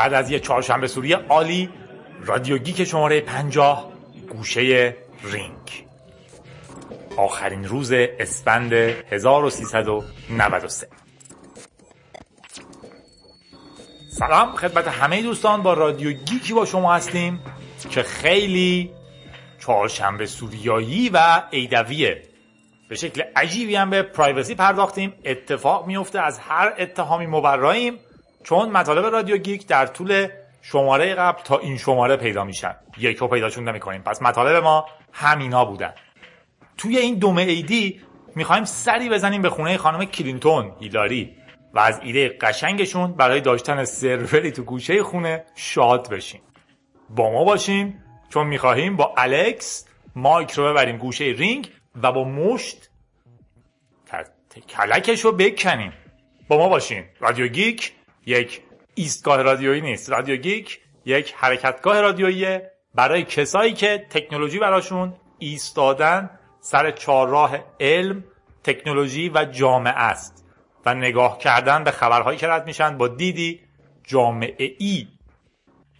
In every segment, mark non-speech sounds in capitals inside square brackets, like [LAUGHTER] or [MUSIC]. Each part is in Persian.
بعد از یه چهارشنبه سوری عالی رادیو گیک شماره پنجاه گوشه رینگ آخرین روز اسفند 1393 سلام خدمت همه دوستان با رادیو گیکی با شما هستیم که خیلی چهارشنبه سوریایی و عیدیه به شکل عجیبی هم به privacy پرداختیم. اتفاق میفته از هر اتهامی مبراییم چون مطالب رادیو گیک در طول شماره قبل تا این شماره پیدا میشن. یهو پیداشون نمی‌کنیم. پس مطالب ما همینا بودن. توی این دم عیدی می‌خوایم سری بزنیم به خونه خانم کلینتون هیلاری. و از ایده قشنگشون برای داشتن سروری تو گوشه خونه شاد بشیم. با ما باشیم چون می‌خواهیم با الکس مایک رو ببریم گوشه رینگ و با مشت کلکش رو بکنیم. با ما باشین. رادیو گیک یک ایستگاه رادیویی نیست. رادیو گیک یک حرکتگاه رادیوییه برای کسایی که تکنولوژی براشون ایستادن سر چهارراه علم تکنولوژی و جامعه است و نگاه کردن به خبرهایی که رد میشن با دیدی جامعه ای.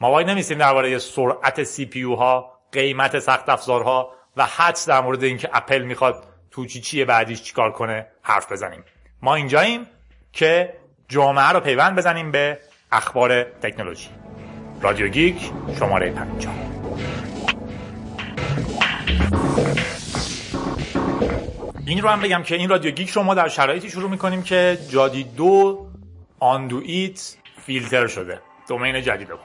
ما وای نمیسیم درباره سرعت CPU ها قیمت سخت افزارها و حدس در مورد اینکه اپل می‌خواد تو چی چیه بعدیش چیکار کنه حرف بزنیم. ما اینجاییم که جامعه رو پیوند بزنیم به اخبار تکنولوژی. رادیو گیک شماره پنجاه. این رو هم بگم که این رادیو گیک رو ما در شرایطی شروع می‌کنیم که جادی دو آندویت فیلتر شده. دومین جدید بود.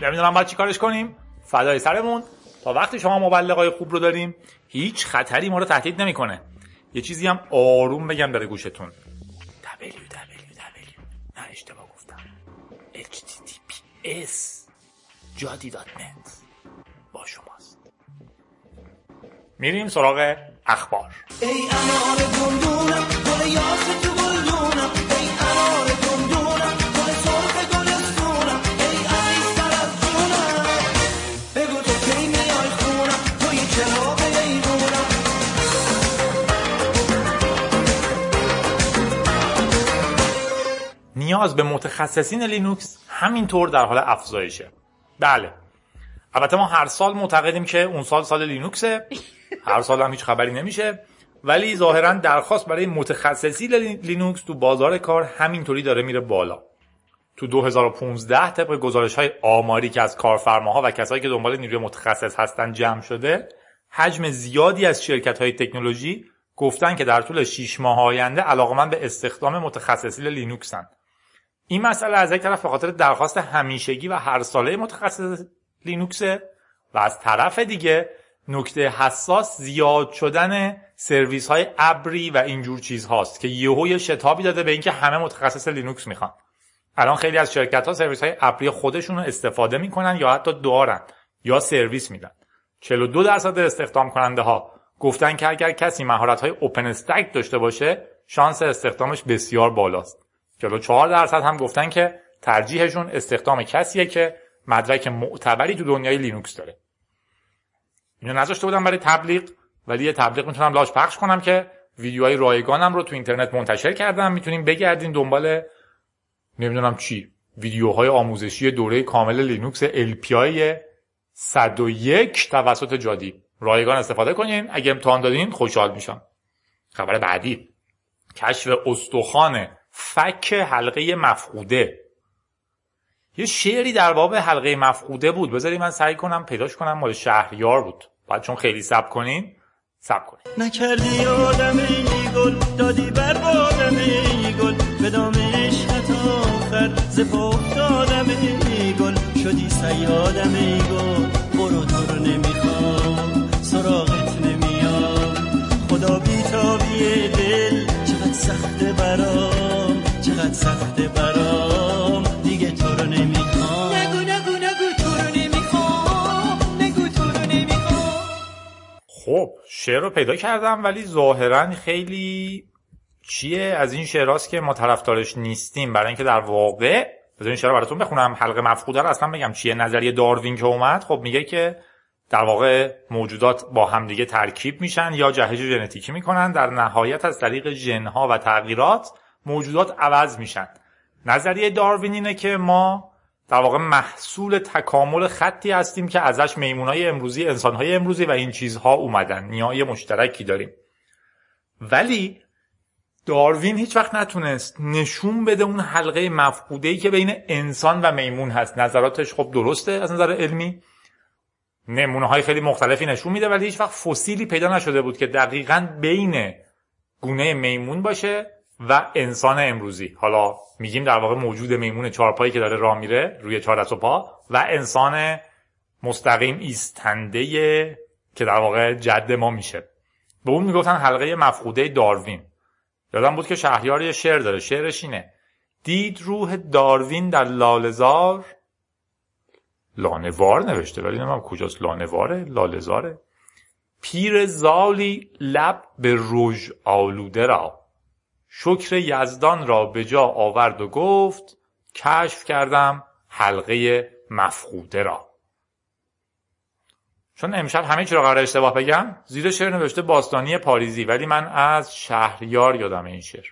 نمی‌دونم باید چی کارش کنیم. فدای سرمون. تا وقتی شما مبلغای خوب رو داریم هیچ خطری ما رو تهدید نمی‌کنه. یه چیزی هم آروم بگم در گوشتون. Www نه اشتباه گفتم. Https jadi.net با شماست. میریم سراغ اخبار. ای انار گندونم گل یاس تو گلدونم ای انار گندونم گل سرخ گلستونم ای عزیز تر از جونم بگو تو کی میای خونم توی چراغ ایوونم نیاز به متخصصین لینوکس همینطور در حال افزایشه. بله. البته ما هر سال معتقدیم که اون سال سال لینوکسه. [LAUGHS] هر سال هم هیچ خبری نمیشه. ولی ظاهرا درخواست برای متخصصی لینوکس تو بازار کار همینطوری داره میره بالا. تو 2015 طبق گزارش های آماری که از کارفرماها و کسایی که دنبال نیروی متخصص هستن جمع شده حجم زیادی از شرکت های تکنولوژی گفتن که در طول 6 ماه آینده علاقمند به استخدام متخصصی لینوکسن. این مسئله از یک طرف به خاطر درخواست همیشگی و هر ساله متخصص لینوکسه و از طرف دیگه نکته حساس زیاد شدن سرویس های ابری و اینجور چیز هاست که یهو یه شتابی داده به اینکه همه متخصص لینوکس می‌خوان. الان خیلی از شرکت ها سرویس های ابری خودشون رو استفاده می‌کنن یا حتی دارن یا سرویس میدن. 42 درصد استخدام کننده ها گفتن که اگر کسی مهارت های OpenStack داشته باشه شانس استخدامش بسیار بالاست. 44 درصد هم گفتن که ترجیحشون استخدام کسیه که مدرک معتبری تو دنیای لینوکس داره. اینو نذاشته بودم برای تبلیغ. ولی یه تبلیغ می‌تونم لاش پخش کنم که ویدیوهای رایگانم رو تو اینترنت منتشر کردم می‌تونیم بگردین دنبال نمی‌دونم چی ویدیوهای آموزشی دوره کامل لینوکس LPI 101 توسط جادی. رایگان استفاده کنین. اگه امتحان دادین خوشحال میشم. خبر بعدی. کشف استخوان فک حلقه مفقوده. یه شعری در باب حلقه مفقوده بود. بذاری من سعی کنم پیداش کنم مال شهریار بود. بعد چون خیلی سب کنین سب کنین نکردی آدم گل دادی بر بادم گل. به دام عشقت آخر ز پا افتادم گل. شدی سیادم ای گل برو تو رو نمی‌خوام سراغت نمیام. خدا بیتابی دل چقدر سخته برام چقدر سخته برام. شعر رو پیدا کردم ولی ظاهرا خیلی چیه؟ از این شعراست که ما طرفدارش نیستیم. برای اینکه در واقع بذار این شعر براتون بخونم. حلقه مفقوده رو اصلا بگم چیه. نظریه داروین که اومد خب میگه که در واقع موجودات با همدیگه ترکیب میشن یا جهش ژنتیکی می‌کنن. در نهایت از طریق ژنها و تغییرات موجودات عوض میشن. نظریه داروین اینه که ما در واقع محصول تکامل خطی هستیم که ازش میمونای امروزی انسانهای امروزی و این چیزها اومدن. نیای مشترکی داریم. ولی داروین هیچ وقت نتونست نشون بده اون حلقه مفقوده که بین انسان و میمون هست. نظراتش خب درسته از نظر علمی. نمونه های خیلی مختلفی نشون میده ولی هیچ وقت فسیلی پیدا نشده بود که دقیقا بین گونه میمون باشه. و انسان امروزی. حالا میگیم در واقع موجود میمون چهارپایی که داره راه میره روی چهار دست و پا و انسان مستقیم ایستنده که در واقع جد ما میشه. به اون می‌گفتن حلقه مفقوده داروین. یادم بود که شهریار یه شعر داره. شعرش اینه. دید روح داروین در لالزار لانوار نوشته ولی نمیم کجاست. لانواره لالزاره پیر زالی لب به روژ آلوده را. شکر یزدان را به جا آورد و گفت کشف کردم حلقه مفقوده را. چون امشب همه چی رو قرار اشتباه بگم زیر شعر نوشته باستانی پاریزی ولی من از شهریار یادم این شعر.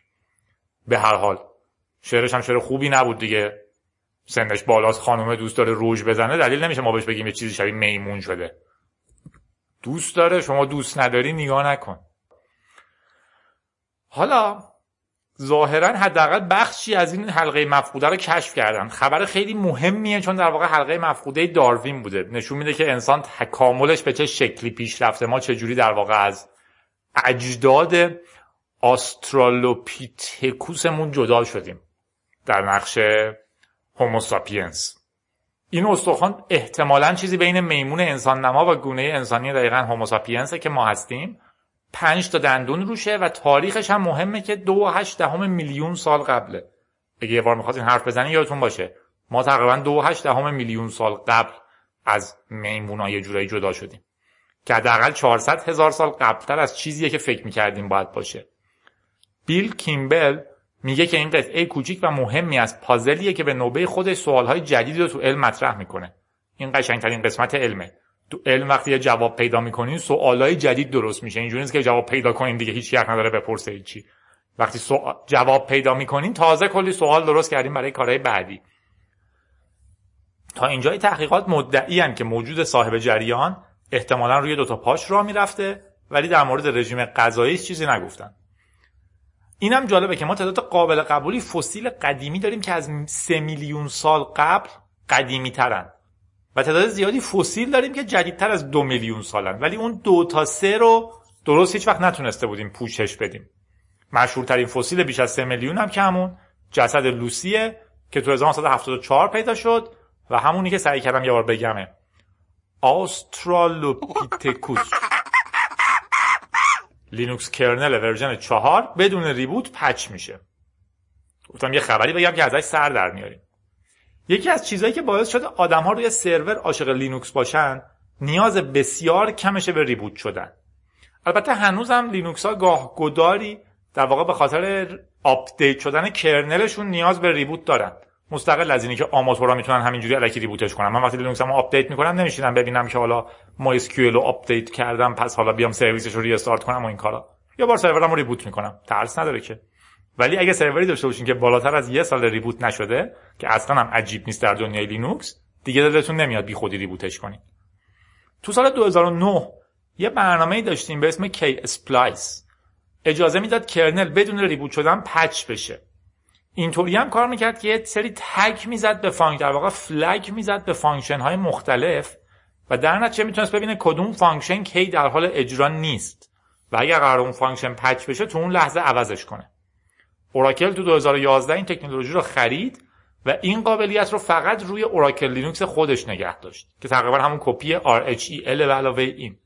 به هر حال شعرش هم شعر خوبی نبود دیگه. سنش بالاست خانومه دوست داره روژ بزنه دلیل نمیشه ما بهش بگیم یه چیزی شبیه میمون شده. دوست داره شما دوست نداری نگاه نکن. حالا ظاهرا حداقل بخشی از این حلقه مفقوده رو کشف کردن. خبر خیلی مهمیه چون در واقع حلقه مفقوده داروین بوده. نشون میده که انسان تکاملش به چه شکلی پیش رفته. ما چجوری در واقع از اجداد آسترالوپیتکوسمون جدا شدیم در نقش هوموساپینس این استخوان احتمالا چیزی بین میمون انسان نما و گونه انسانی دقیقا هوموساپینسه که ما هستیم. پنج تا دندون روشه و تاریخش هم مهمه که دو هشت دهم میلیون سال قبله. اگه یه بار می‌خواستین حرف بزنین یادتون باشه. ما تقریبا دو هشت دهم میلیون سال قبل از میمونا یه جورایی جدا شدیم. که حداقل 400 هزار سال قبلتر از چیزیه که فکر می‌کردیم باید باشه. بیل کیمبل میگه که این قطعه کوچیک و مهمی از پازلیه که به نوبه خودش سوالهای جدیدی رو تو علم مطرح می‌کنه. این قشنگترین قسمت علمه. تو علم وقتی یه جواب پیدا می‌کنین سوالای جدید درست میشه. اینجوری نیست که جواب پیدا کنین دیگه هیچ حق نداره بپرسه چی وقتی سوال جواب پیدا می‌کنین تازه کلی سوال درست کردیم برای کارهای بعدی. تا اینجای تحقیقات مدعی که موجود صاحب جریان احتمالا روی دوتا پاش راه می‌رفته ولی در مورد رژیم غذایی چیزی نگفتن. اینم جالبه که ما تعداد قابل قبولی فسیل قدیمی داریم که از سه میلیون سال قبل قدیمی ترن و تعداد زیادی فسیل داریم که جدیدتر از دو میلیون سالن. ولی اون دو تا سه رو درست هیچ وقت نتونسته بودیم پوشش بدیم. مشهورترین فسیل بیش از سه میلیون هم که همون جسد لوسیه که تو 1974 پیدا شد و همونی که سعی کردم یه بار بگمش. آسترالوپیتکوس. لینوکس kernel version چهار بدون reboot patch میشه. گفتم یه خبری بگم که ازش سر در میاریم. یکی از چیزهایی که باعث شده آدم ها روی سرور عاشق لینوکس باشن نیاز بسیار کمشه به reboot شدن. البته هنوزم لینوکس ها گاه گداری در واقع به خاطر update شدن kernel شون نیاز به reboot دارن. مستقل از اینی که آماتورا می‌تونن همینجوری الکی reboot ش کنن. من وقتی لینوکسمو update می‌کنم نمیشینم ببینم که حالا ما اس رو update کردم پس حالا بیام سرویسش رو restart کنم و این کارا. یه بار سرورم رو reboot می‌کنم. ترس نداره که. ولی اگه سروری داشته باشین که بالاتر از یه سال reboot نشده که اصلا هم عجیب نیست در دنیای لینوکس دیگه دلتون نمیاد بی خودی reboot ش کنین. تو سال 2009 یه برنامه‌ای داشتیم به اسم Ksplice اجازه می‌داد kernel بدون reboot شدن patch بشه. اینطوری هم کار می‌کرد که یه سری tag می‌زد به function در واقع flag می‌زد به function های مختلف و در نتیجه می‌تونست ببینه کدوم function کی در حال اجرا نیست و اگر قرار اون function patch بشه تو اون لحظه عوضش کنه. اوراکل تو 2011 این تکنولوژی رو خرید و این قابلیت رو فقط روی اوراکل لینوکس خودش نگه داشت که تقریبا همون کپی RHEL به علاوه این.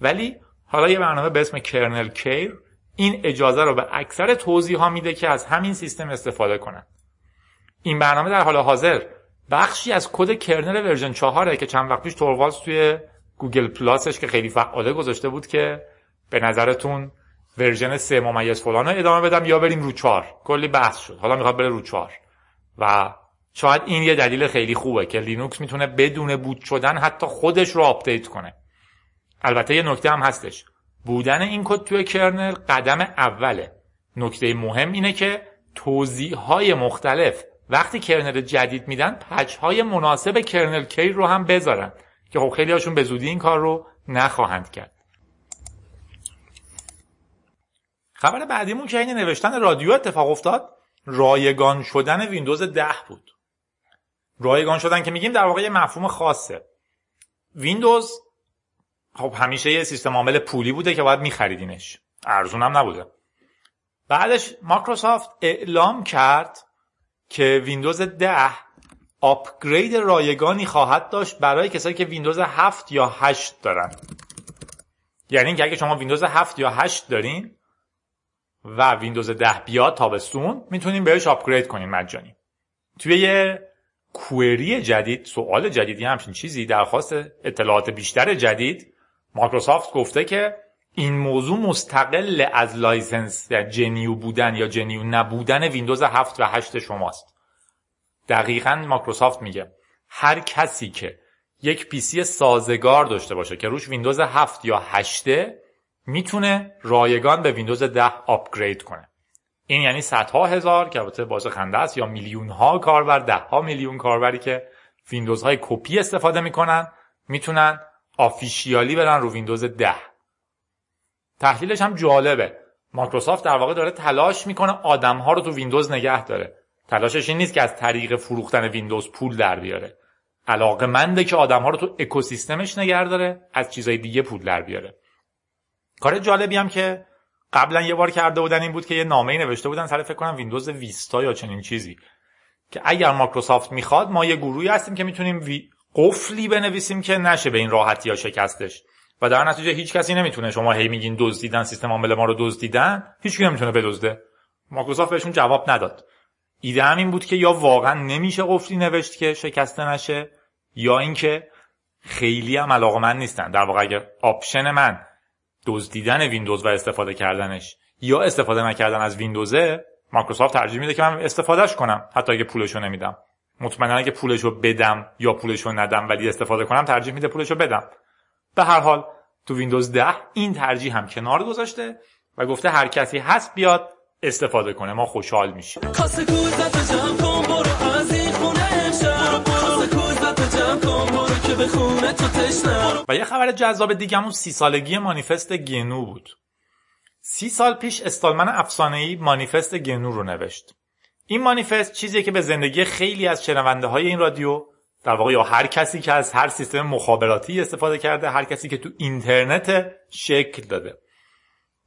ولی حالا یه برنامه به اسم KernelCare این اجازه رو به اکثر توزیع ها میده که از همین سیستم استفاده کنن. این برنامه در حال حاضر بخشی از کد kernel version 4 که چند وقت پیش توروالدز توی گوگل پلاسش که خیلی فعاله گذاشته بود که به نظرتون version 3 ممیز فلان ادامه بدم. یا بریم رو 4 کلی بحث شد. حالا می‌خواد بره رو 4 و شاید این یه دلیل خیلی خوبه که لینوکس می‌تونه بدون boot شدن حتی خودش رو update کنه. البته یه نکته هم هستش. بودن این کد توی kernel قدم اوله. نکته مهم اینه که توزیع های مختلف وقتی kernel جدید میدن patch های مناسب KernelCare رو هم بذارن. که خب خیلی هاشون به زودی این کار رو نخواهند کرد. خبر بعدیمون که حین نوشتن رادیو اتفاق افتاد. رایگان شدن ویندوز 10 بود. رایگان شدن که میگیم در واقع یه مفهوم خاصه. ویندوز خب همیشه یه سیستم عامل پولی بوده که باید میخریدینش. ارزون هم نبوده. بعدش مایکروسافت اعلام کرد که ویندوز 10 upgrade رایگانی خواهد داشت برای کسایی که ویندوز 7 یا 8 دارن. یعنی اینکه اگه شما ویندوز 7 یا 8 دارین و ویندوز 10 بیاد تابستون می‌تونین بهش upgrade کنین مجانی. توی یه query جدید سوال جدیدی همچین چیزی درخواست اطلاعات بیشتر جدید مایکروسافت گفته که این موضوع مستقل از license genuine بودن یا genuine نبودن ویندوز 7 و 8 شماست. دقیقا مایکروسافت میگه هر کسی که یک PC سازگار داشته باشه که روش ویندوز 7 یا 8 می‌تونه رایگان به ویندوز 10 upgrade کنه. این یعنی صدها هزار که البته باعث خنده است یا میلیون ها کاربر ده ها میلیون کاربری که ویندوز های کپی استفاده می‌کنن می‌تونن officially برن رو ویندوز 10 تحلیلش هم جالبه. مایکروسافت در واقع داره تلاش می‌کنه آدم ها رو تو ویندوز نگه داره. تلاشش این نیست که از طریق فروختن ویندوز پول در بیاره. علاقه منده که آدم ها رو تو اکوسیستمش نگه داره از چیزای دیگه پول در بیاره. کار جالبی هم که قبلا یه بار کرده بودن این بود که یه نامه نوشته بودن سر فکر کنم ویندوز ویستا یا چنین چیزی که اگر مایکروسافت می‌خواد ما یه گروهی هستیم که می‌تونیم وی... قفلی بنویسیم که نشه به این راحتی ها شکستش. و در نتیجه هیچ کسی نمی‌تونه. شما هی میگین دزدیدن سیستم عامل ما رو دزدیدن. هیچ کی نمی‌تونه بدزده. مایکروسافت بهشون جواب نداد. ایده هم این بود که یا واقعا نمیشه قفلی نوشت که شکسته نشه یا اینکه خیلی هم علاقمند نیستن. در واقع اگر option من دزدیدن ویندوز و استفاده کردنش یا استفاده نکردن از ویندوزه مایکروسافت ترجیح میده که من استفادهش کنم حتی اگه پولشو نمیدم. مطمئنا اگه پولشو بدم یا پولشو ندم ولی استفاده کنم ترجیح میده پولشو بدم. به هر حال تو ویندوز 10 این ترجیح هم کنار گذاشته و گفته هر کسی هست بیاد استفاده کنه. ما خوشحال میشیم. کاسه کن برو از این خونه امشب. کاسه کن و یه خبر جذاب دیگهمون سی سالگی مانیفست گنو بود. سی سال پیش استالمن افسانه‌ای مانیفست گنو رو نوشت. این مانیفست چیزیه که به زندگی خیلی از شنونده های این رادیو در واقع یا هر کسی که از هر سیستم مخابراتی استفاده کرده هر کسی که تو اینترنت شکل داده.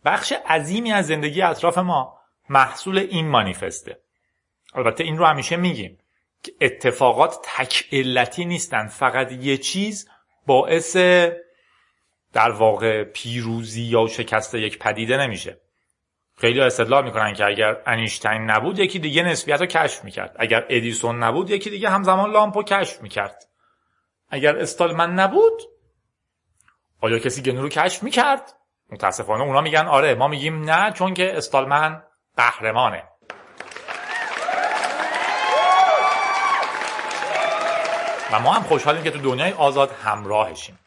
بخش عظیمی از زندگی اطراف ما محصول این مانیفسته. البته این رو همیشه میگیم. اتفاقات تک علتی نیستن. فقط یه چیز باعث در واقع پیروزی یا شکست یک پدیده نمیشه. خیلی استدلال می‌کنن که اگر انیشتین نبود یکی دیگه نسبیت رو کشف می‌کرد. اگر ادیسون نبود یکی دیگه همزمان لامپ رو کشف می‌کرد. اگر استالمن نبود آیا کسی گنو رو کشف می‌کرد؟ متاسفانه اونا میگن آره ما میگیم نه چون که استالمن قهرمانه. و ما هم خوشحالیم که تو دنیای آزاد همراهشیم.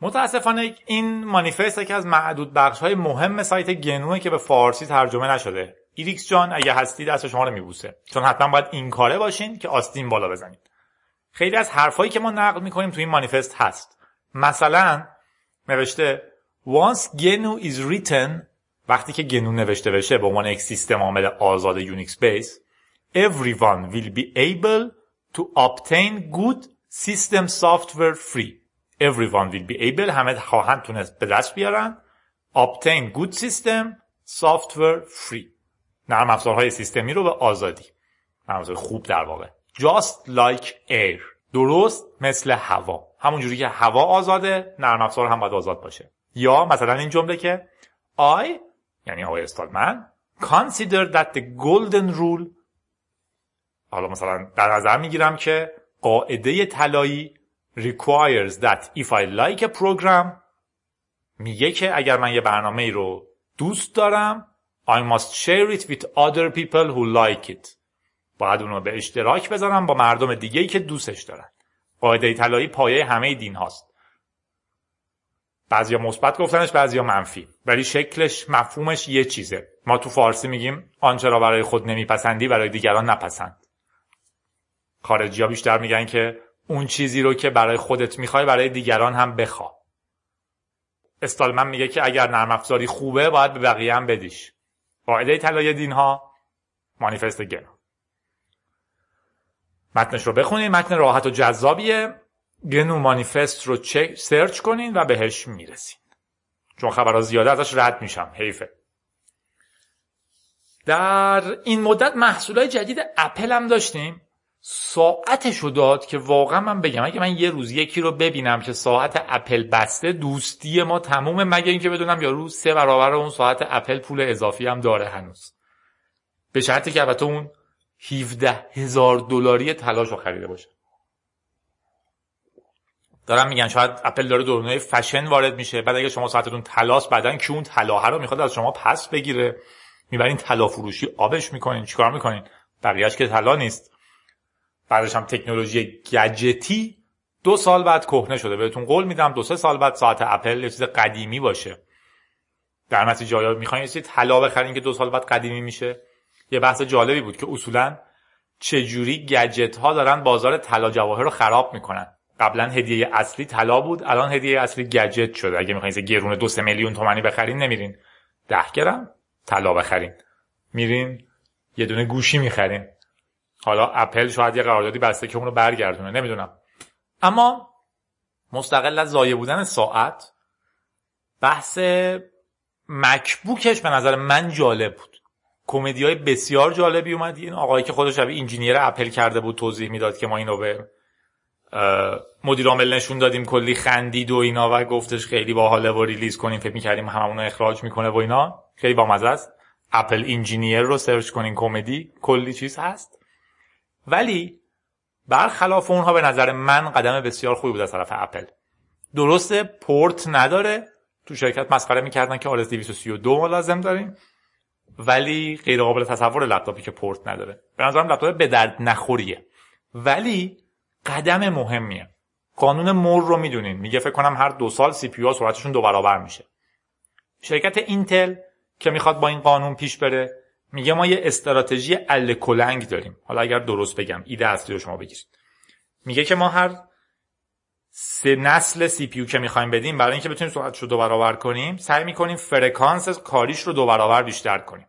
متاسفانه این مانیفست که از معدود بخش های مهم سایت گنوه که به فارسی ترجمه نشده. ایریکس جان اگه هستی دست شما رو میبوسه. چون حتما باید این کاره باشین که آستین بالا بزنید. خیلی از حرفایی که ما نقل می‌کنیم تو این مانیفست هست. مثلا نوشته Once GNU is written وقتی که گنو نوشته بشه به عنوان یک سیستم عامل آزاد یونیکس base everyone will be able to obtain good system software free. Everyone will be able همه خواهند تونست به دست بیارن obtain good system software free. نرم افزارهای سیستمی رو به آزادی. نرم افزار خوب در واقع. Just like air. درست مثل هوا. همونجوری که هوا آزاده نرم افزار هم باید آزاد باشه. یا مثلا این جمله که I یعنی آقای استالمن consider that the golden rule حالا مثلا در نظر می‌گیرم که قاعده طلایی requires that if I like a program میگه که اگر من یه برنامه ای رو دوست دارم I must share it with other people who like it. باید رو به اشتراک بذارم با مردم دیگه ای که دوستش دارن. قاعده طلایی پایه همه دین هاست. بعضیا مثبت گفتنش بعضیا منفی. ولی شکلش مفهومش یه چیزه. ما تو فارسی میگیم آنچه را برای خود نمیپسندی برای دیگران نپسند. خارجی ها بیشتر میگن که اون چیزی رو که برای خودت می‌خوای برای دیگران هم بخوا. استالمن میگه که اگر نرم افزاری خوبه باید به بقیه هم بدیش. قاعده طلای دین ها مانیفست گنو. متنش رو بخونید متن راحت و جذابیه. گنو مانیفست رو چک search کنین و بهش می‌رسین. چون خبرها زیاده ازش رد میشم. حیفه. در این مدت محصولای جدید اپل هم داشتیم. ساعتش رو داد که واقعا من بگم اگه من یه روز یکی رو ببینم که ساعت اپل بسته دوستی ما تمومه مگه اینکه بدونم یارو سه برابر اون ساعت اپل پول اضافی هم داره هنوز. به شرطی که البته اون 17 هزار دلاری تلاش رو خریده باشه. دارم میگن شاید اپل داره دورنای فشن وارد میشه بعد اگه شما ساعتتون تلاس بعدن که اون رو می‌خواد از شما پس بگیره؟ می‌برین طلا فروشی آبش می‌کنین چیکار می‌کنین؟ بقیهش که طلا نیست. بعدش هم تکنولوژی گجتی دو سال بعد کهنه شده. بهتون قول میدم دو سه سال بعد ساعت اپل یه چیز قدیمی باشه. در نتیجه آیا می‌خواین یه چیز طلا بخرین که دو سال بعد قدیمی میشه؟ یه بحث جالبی بود که اصولا چجوری گجت ها دارن بازار طلا جواهر رو خراب می‌کنن. قبلا هدیه اصلی طلا بود الان هدیه اصلی گجت شده. اگه می‌خواین گرون دو سه میلیون تومانی بخرین نمیرین. ده گرم طلا بخرین. میرین یه دونه گوشی می‌خرین. حالا اپل شاید یه قراردادی بسته که اون رو برگردونه نمی‌دونم. اما مستقل از ضایع بودن ساعت بحث مکبوکش به نظر من جالب بود. کمدی های بسیار جالبی اومد. این آقایی که خودش شبیه engineer اپل کرده بود توضیح می‌داد که ما اینو به مدیر عامل نشون دادیم کلی خندید و اینا و گفتش خیلی باحاله و release کنیم فکر می‌کردیم هممون اخراج می‌کنه و اینا. خیلی بامزه است. Apple engineer رو search کنین کمدی. کلی چیز هست. ولی برخلاف اونها به نظر من قدم بسیار خوبی بود از طرف اپل. درسته پورت نداره. تو شرکت مسخره می‌کردن که RS 232 ما لازم داریم. ولی غیر قابل تصور لپتاپی که پورت نداره. به نظرم لپتاپ به درد نخوریه. ولی قدم مهمیه. قانون مور رو می‌دونین. میگه فکر کنم هر دو سال CPU سرعتشون دو برابر میشه. شرکت اینتل که می‌خواد با این قانون پیش بره میگه ما یه استراتژی الاکلنگ داریم. حالا اگر درست بگم ایده اصلی رو شما بگیرید. میگه که ما هر سه نسل CPU که می‌خوایم بدیم برای اینکه بتونیم سرعتش رو دو برابر کنیم سعی می‌کنیم فرکانس کاریش رو دو برابر بیشتر کنیم.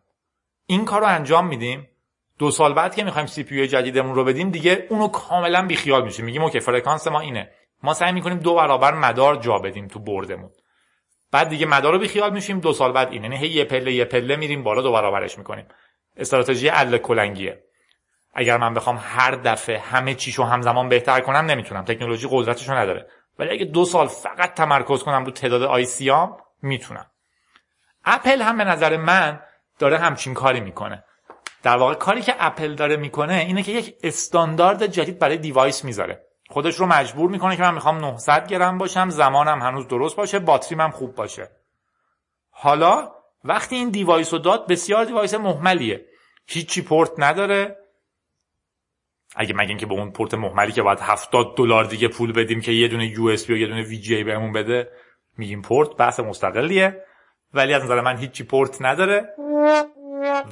این کار رو انجام میدیم. دو سال بعد که می‌خوایم CPU جدیدمون رو بدیم دیگه اونو کاملا بیخیال میشه میگیم OK فرکانس ما اینه. ما سعی می‌کنیم دو برابر مدار جا بدیم تو بردمون بعد دیگه مدار رو بیخیال میشیم دو سال بعد این. یعنی هی یه پله یه پله میریم بالا دو برابرش می‌کنیم. استراتژی الاکلنگیه. اگر من بخوام هر دفعه همه چیشو همزمان بهتر کنم نمی‌تونم. تکنولوژی قدرتشو نداره. ولی اگه دو سال فقط تمرکز کنم رو تعداد IC هام می‌تونم. اپل هم به نظر من داره همچین کاری می‌کنه. در واقع کاری که اپل داره می‌کنه اینه که یک استاندارد جدید برای device می‌ذاره. خودش رو مجبور می‌کنه که من می‌خوام 900 گرم باشم زمانم هنوز درست باشه باتریم هم خوب باشه. حالا وقتی این device رو داد بسیار device مهملیه. هیچی پورت نداره. اگه مگه اینکه به اون پورت مهملی که باید 70 دلار دیگه پول بدیم که یه دونه یو اس و یه دونه وی جی بهمون بده میگیم پورت بحث مستقلیه. ولی از نظر من هیچی پورت نداره.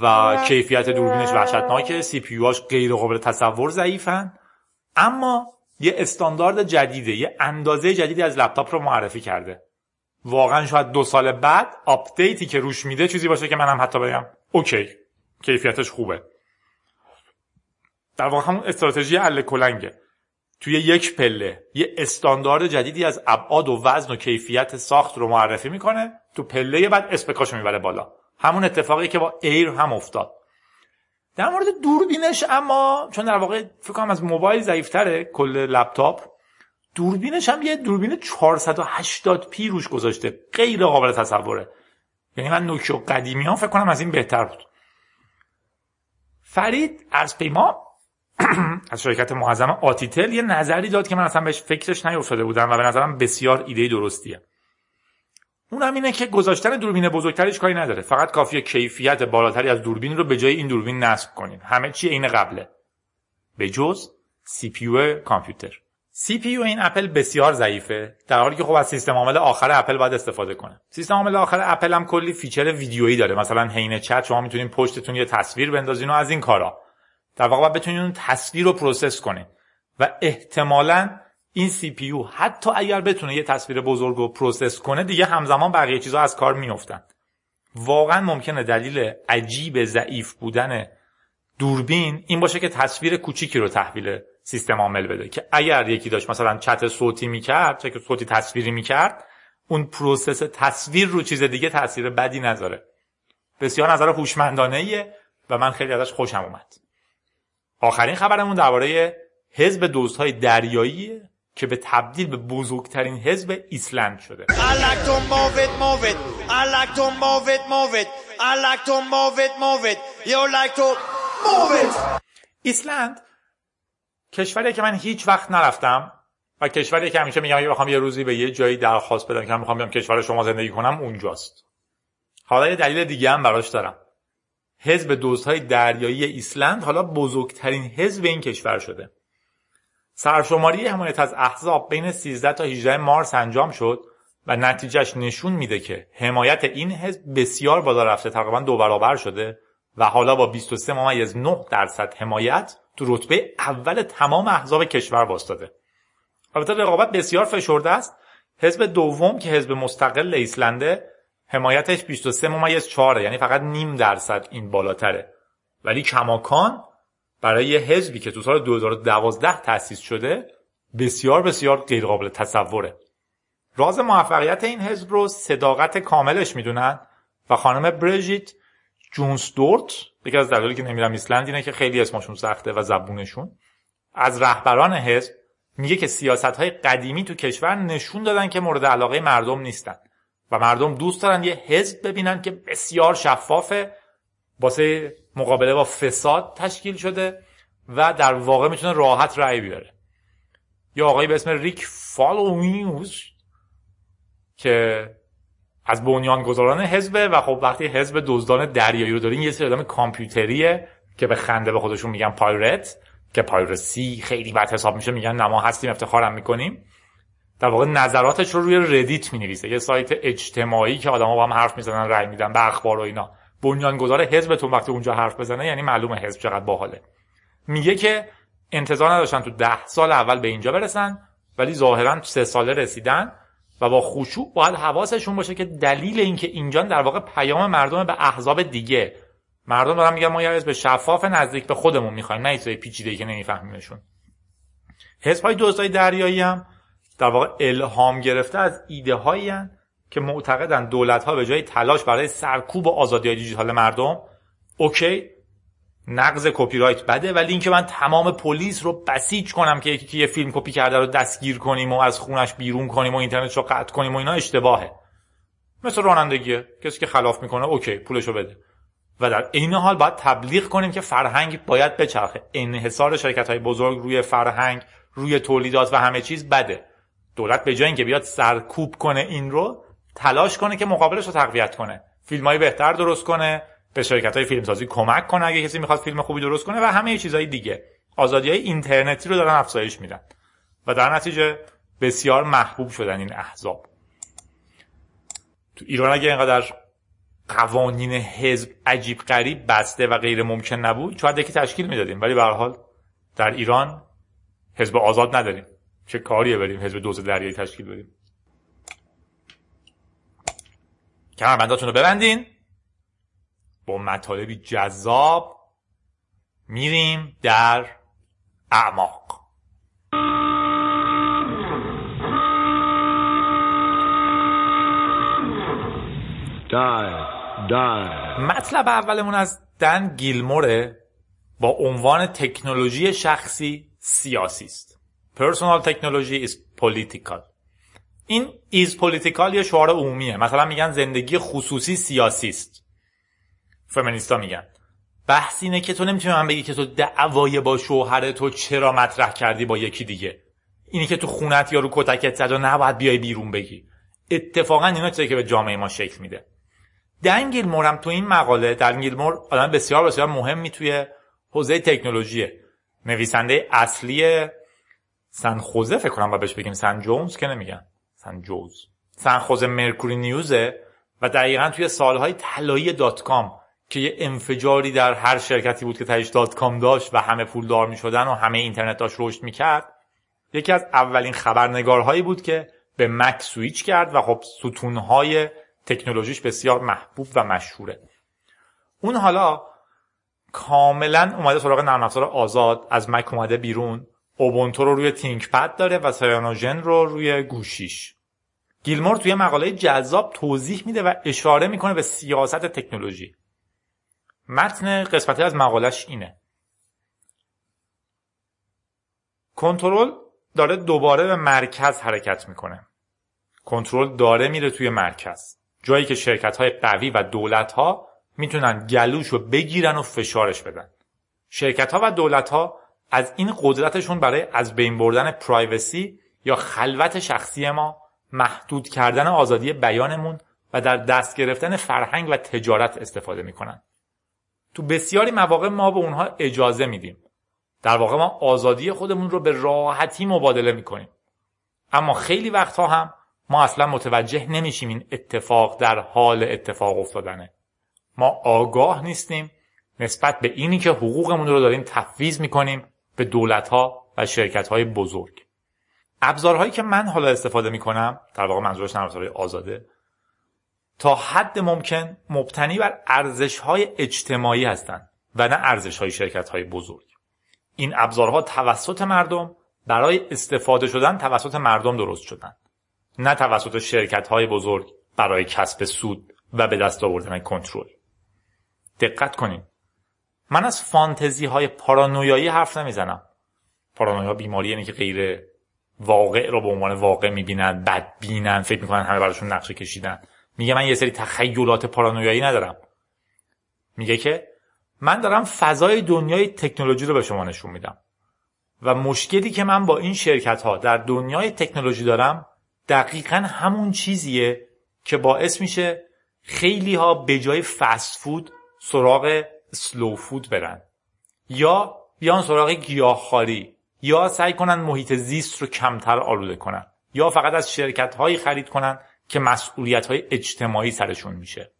و کیفیت دوربینش وحشتناکه CPU غیر قابل تصور ضعیفن. اما یه استاندارد جدیده یه اندازه جدیدی از لپتاپ رو معرفی کرده. واقعا شاید دو سال بعد update ی که روش میده چیزی باشه که منم حتی بگم okay کیفیتش خوبه. در واقع همون استراتژی الاکلنگه. توی یک پله یه استاندارد جدیدی از ابعاد و وزن و کیفیت ساخت رو معرفی می‌کنه تو پله بعد spec اشو می‌بره بالا. همون اتفاقی که با ایر هم افتاد. در مورد دوربینش اما چون در واقع فکر کنم از موبایل ضعیفتره کل لپتاپ دوربینش هم یه دوربین 480 p روش گذاشته. غیر قابل تصوره. یعنی مال نوکیا قدیمی ها فکر کنم از این بهتر بود. فرید از پیما [CLEARS THROAT] از شرکت معظم آتیتل یه نظری داد که من اصلا بهش فکرش نیفتاده بودم و به نظرم بسیار ایده درستیه. اونم اینه که گذاشتن دوربین بزرگترش کاری نداره. فقط کافیه کیفیت بالاتری از دوربین رو به جای این دوربین نصب کنین. همه چی عین قبله. به جز CPU کامپیوتر. CPU این اپل بسیار ضعیفه. در حالی که خب از سیستم عامل آخر اپل باید استفاده کنه. سیستم عامل آخر اپل هم کلی feature ویدیویی داره. مثلا حین چت شما می‌تونین پشتتون یه تصویر بندازین و از این کارا. در واقع باید بتونین اون تصویر رو process کنین. و احتمالاً این CPU حتی اگر بتونه یه تصویر بزرگ رو process کنه دیگه همزمان بقیه چیزها از کار میافتن. واقعا ممکنه دلیل عجیب ضعیف بودن دوربین این باشه که تصویر کوچیکی رو تحویل سیستم عامل بده که اگر یکی داشت مثلا چت صوتی می‌کرد چت صوتی تصویری می‌کرد اون process تصویر رو چیز دیگه تاثیر بدی نذاره بسیار نظر هوشمندانه ایه و من خیلی ازش خوشم اومد. آخرین خبرمون درباره حزب دزدهای دریایی که به تبدیل به بزرگترین حزب ایسلند شده. ایسلند کشوری که من هیچ وقت نرفتم و کشوری که همیشه میگم اگه بخوام یه روزی به یه جایی درخواست بدم که من می‌خوام بیام کشور شما زندگی کنم اونجاست. حالا یه دلیل دیگه هم براش دارم. حزب دوستهای دریایی ایسلند حالا بزرگترین حزب این کشور شده. سرشماری حمایت از احزاب بین 13 تا 18 مارس انجام شد و نتیجهش نشون میده که حمایت این حزب بسیار بالا رفته تقریبا دو برابر شده و حالا با 23 ممیز 9 درصد حمایت تو رتبه اول تمام احزاب کشور باستاده البته رقابت بسیار فشرده است. حزب دوم که حزب مستقل ایسلنده حمایتش 23 ممیز 4 یعنی فقط نیم درصد این بالاتره. ولی کماکان برای یه حزبی که تو سال 2012 تأسیس شده بسیار بسیار غیرقابل تصوره. راز موفقیت این حزب رو صداقت کاملش می‌دونن و خانم برژیت جونسدورت یکی از دلایلی که نمیرم ایسلند اینه که خیلی اسمشون سخته و زبونشون از رهبران حزب میگه که سیاست های قدیمی تو کشور نشون دادن که مورد علاقه مردم نیستن و مردم دوست دارن یه حزب ببینن که بسیار شفافه واسه مقابله با فساد تشکیل شده و در واقع می‌تونه راحت رأی بیاره. یا آقایی به اسم ریک فالکوینگه که از بنیانگذاران حزبه و خب وقتی حزب دزدان دریایی رو دارین یه سری آدم کامپیوتریه که به خنده به خودشون میگن پایرت که پایرسی خیلی بد حساب میشه میگن نما هستیم افتخارم می‌کنیم. در واقع نظراتش رو روی ردیت می‌نویسه. یه سایت اجتماعی که آدما با هم حرف می‌زنن رأی میدن به اخبار و اینا. بنیانگذار حزبتون وقتی اونجا حرف بزنه یعنی معلومه حزب چقدر باحاله. میگه که انتظار نداشتن تو ده سال اول به اینجا برسن ولی ظاهرا سه ساله رسیدن و با خشوع باید حواسشون باشه که دلیل اینکه اینجا در واقع پیام مردم به احزاب دیگه مردم دارن میگن ما یه حزب شفاف نزدیک به خودمون می‌خوایم نه چیزای پیچیده که نمیفهمیمشون. حزب های دزدای دریایی هم در واقع الهام گرفته از ایده هایی که معتقدن دولت ها به جای تلاش برای سرکوب آزادی دیجیتال مردم okay نقض کپی رایت بده ولی اینکه من تمام پلیس رو بسیج کنم که یکی یه فیلم کپی کرده رو دستگیر کنیم و از خونش بیرون کنیم و اینترنت رو قطع کنیم و اینا اشتباهه. مثل رانندگیه کسی که خلاف می‌کنه اوکی پولشو بده. و در این حال باید تبلیغ کنیم که فرهنگ باید بچرخه. انحصار شرکت های بزرگ روی فرهنگ روی تولیدات و همه چیز بده. دولت به جای اینکه بیاد سرکوب کنه این رو تلاش کنه که مقابلش رو تقویت کنه. فیلم های بهتر درست کنه به شرکت های فیلمسازی کمک کنه اگه کسی می‌خواد فیلم خوبی درست کنه و همه چیزهای دیگه. آزادی های اینترنتی رو دارن افزایش میدن. و در نتیجه بسیار محبوب شدن این احزاب. تو ایران اگه اینقدر قوانین حزب عجیب غریب بسته و غیر ممکن نبود شاید یکی تشکیل می‌دادیم. ولی به حال در ایران حزب آزاد نداریم. چه کاریه بریم حزب دوز دریایی تشکیل بدیم؟ کمربنداتون رو ببندین. با مطالبی جذاب میریم در اعماق. Dive, dive. مطلب اولمون از دن گیلموره با عنوان تکنولوژی شخصی سیاسی است. Personal technology is political. این is political یه شعار عمومیه. مثلا میگن زندگی خصوصی سیاسی است. فمینیستا میگن. بحث اینه که تو نمی‌تونی من بگی که تو دعوای با شوهر تو چرا مطرح کردی با یکی دیگه. اینی که تو خونت یا رو کتکت زد و نباید بیای بیرون بگی. اتفاقا اینا چیزی که به جامعه ما شکل میده. دن گیلمور هم تو این مقاله دن گیلمور آدم بسیار بسیار مهمی توی حوزه تکنولوژیه. نویسنده اصلی سن خوزه فکر کنم بهش بگیم سن جونز که نمیگن. سن جوز سن خوزه مرکوری نیوزه و دقیقا توی سالهای طلایی dot com که یه انفجاری در هر شرکتی بود که تهش dot com داشت و همه پول دار می شدن و همه اینترنت داشت رشد می کرد یکی از اولین خبرنگارهایی بود که به مک سویچ کرد و خب ستونهای تکنولوژیش بسیار محبوب و مشهوره. اون حالا کاملا اومده سراغ نرم افزار آزاد از مک اومده بیرون اوبونتو رو روی ThinkPad داره و Cyanogen رو روی گوشیش. گیلمور توی مقاله جذاب توضیح میده و اشاره می‌کنه به سیاست تکنولوژی. متن قسمتی از مقالش اینه. کنترل داره دوباره به مرکز حرکت می‌کنه. کنترل داره میره توی مرکز. جایی که شرکت های قوی و دولت ها می‌تونن گلوش رو بگیرن و فشارش بدن. شرکت ها و دولت ها از این قدرتشون برای از بین بردن پرایوسی یا خلوت شخصی ما محدود کردن آزادی بیانمون و در دست گرفتن فرهنگ و تجارت استفاده می‌کنن. تو بسیاری مواقع ما به اونها اجازه میدیم. در واقع ما آزادی خودمون رو به راحتی مبادله می‌کنیم. اما خیلی وقتها هم ما اصلا متوجه نمیشیم این اتفاق در حال اتفاق افتادنه. ما آگاه نیستیم نسبت به اینی که حقوقمون رو داریم تفویض می‌کنیم به دولت ها و شرکت های بزرگ. ابزارهایی که من حالا استفاده می‌کنم در واقع منظورش نرم آزاده تا حد ممکن مبتنی بر ارزش های اجتماعی هستند و نه ارزش های شرکت های بزرگ. این ابزارها توسط مردم برای استفاده شدن توسط مردم درست شدن. نه توسط شرکت های بزرگ برای کسب سود و به دست آوردن کنترل. دقت کنید من از فانتزی های پارانویایی حرف نمی‌زنم. پارانویا بیماری اینه که غیر واقع رو به عنوان واقع می‌بینن بد بینن فکر می‌کنن همه براشون نقشه کشیدن. میگه من یه سری تخیلات پارانویایی ندارم. میگه که من دارم فضای دنیای تکنولوژی رو به شما نشون میدم. و مشکلی که من با این شرکت ها در دنیای تکنولوژی دارم دقیقا همون چیزیه که باعث میشه خیلی ها به جای فست فود سراغ سلو فود برن. یا بیان سراغ گیاهخواری. یا سعی کنن محیط زیست رو کمتر آلوده کنن یا فقط از شرکت هایی خرید کنن که مسئولیت های اجتماعی سرشون میشه.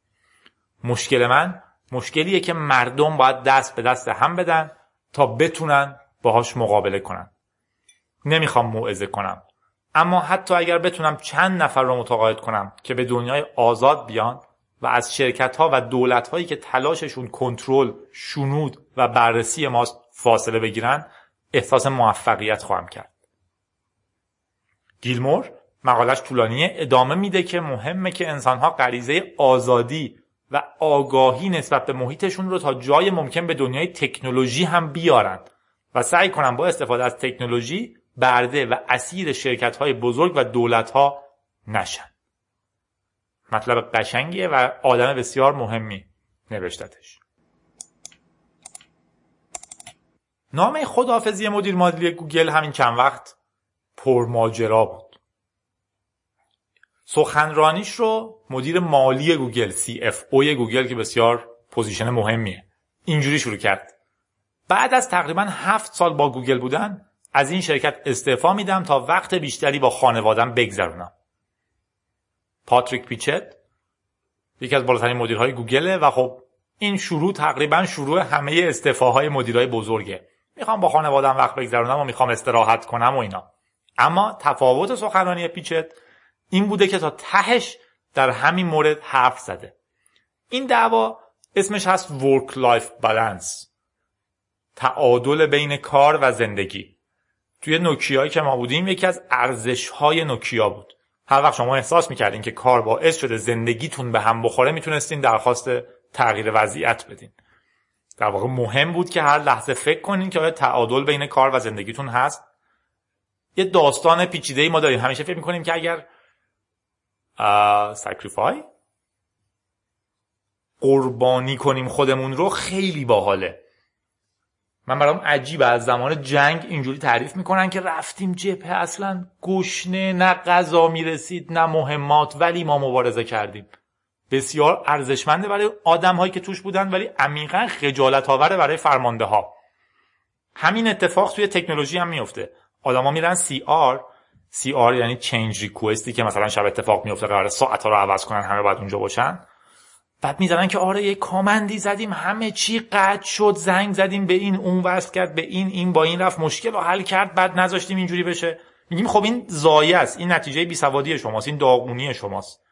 مشکل من مشکلیه که مردم باید دست به دست هم بدن تا بتونن باهاش مقابله کنن. نمی‌خوام موعظه کنم. اما حتی اگر بتونم چند نفر رو متقاعد کنم که به دنیای آزاد بیان و از شرکت ها و دولت هایی که تلاششون کنترل، شنود و بررسی ماست فاصله بگیرن احساس موفقیت خواهم کرد. گیلمور مقالش طولانیه ادامه میده که مهمه که انسانها غریزه آزادی و آگاهی نسبت به محیطشون رو تا جای ممکن به دنیای تکنولوژی هم بیارن و سعی کنن با استفاده از تکنولوژی برده و اسیر شرکت های بزرگ و دولت ها نشن مطلب قشنگیه و آدم بسیار مهمی نوشتتش نامه خداحافظی مدیر مالی گوگل همین چند وقت پرماجرا بود. سخنرانیش رو مدیر مالی گوگل CFO گوگل که بسیار position مهمیه اینجوری شروع کرد. بعد از تقریبا هفت سال با گوگل بودن از این شرکت استعفا میدم تا وقت بیشتری با خانوادم بگذرونم. پاتریک پیچت یکی از بالاترین مدیرهای گوگله و خب این شروع تقریبا شروع همه استعفاهای مدیرهای بزرگه. می‌خوام با خانوادم وقت بگذرونم و می‌خوام استراحت کنم و اینا. اما تفاوت سخنرانی پیچت این بوده که تا تهش در همین مورد حرف زده. این دعوا اسمش هست work life balance. تعادل بین کار و زندگی. توی نوکیایی که ما بودیم یکی از ارزش های نوکیا بود. هر وقت شما احساس می‌کردین که کار باعث شده زندگیتون به هم بخوره می‌تونستین درخواست تغییر وضعیت بدین. در واقع مهم بود که هر لحظه فکر کنین که آیا تعادل بین کار و زندگیتون هست. یه داستان پیچیده ای ما داریم. همیشه فکر می‌کنیم که اگر سکریفای قربانی کنیم خودمون رو خیلی باحاله. من برام عجیبه. از زمان جنگ اینجوری تعریف می‌کنن که رفتیم جبهه. اصلا گشنه نه غذا می‌رسید نه مهمات ولی ما مبارزه کردیم. بسیار ارزشمنده برای آدم هایی که توش بودن ولی عمیقا خجالت آوره برای فرمانده ها همین اتفاق توی تکنولوژی هم میفته آدما میرن سی آر سی آر یعنی چنج ریکوستی که مثلا شب اتفاق میفته قرار ساعت ها رو عوض کنن همه باید اونجا باشن. بعد می‌زنن که آره یه command ی زدیم همه چی قطع شد زنگ زدیم به این اون وصل کرد به این این با این رفت مشکل رو حل کرد بعد نذاشتیم اینجوری بشه. میگیم خب این ضایع است این نتیجه بیسوادی شماست این داغونی شماست.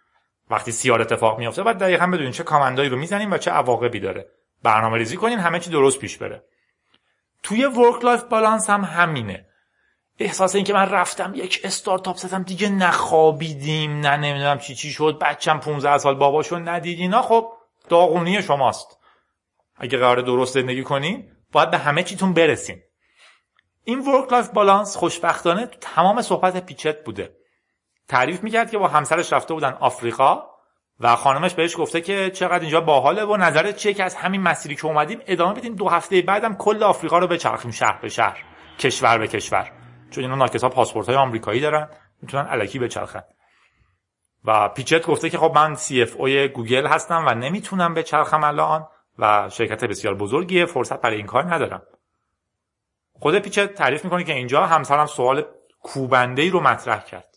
وقتی سیار اتفاق میفته بعد دقیقا بدونین چه command ایی رو می‌زنیم و چه عواقبی داره. برنامه ریزی کنین همه چی درست پیش بره. توی work life balance هم همینه. احساس این که من رفتم یک استارتاپ زدم دیگه نخوابیدیم نه نمی‌دونم چی چی شد بچم 15 سال باباشو ندید اینا خب داغونی شماست. اگه قرار درست زندگی کنین باید به همه چیتون برسین. این work life balance خوشبختانه تو تمام صحبت پیچت بوده. تعریف می‌کرد که با همسرش رفته بودن آفریقا و خانمش بهش گفته که چقدر اینجا باحاله و نظرت چیه که از همین مسیری که اومدیم ادامه بدیم دو هفته بعدم کل آفریقا رو بچرخیم شهر به شهر کشور به کشور. چون اینا ناکسا پاسپورت های آمریکایی دارن می‌تونن الکی بچرخن. و پیچت گفته که خب من CFO ی گوگل هستم و نمی‌تونم بچرخم الان و شرکت بسیار بزرگیه فرصت برای این کار ندارم. خود پیچت تعریف می‌کنه که اینجا همسرم سوال کوبنده ای رو مطرح کرد.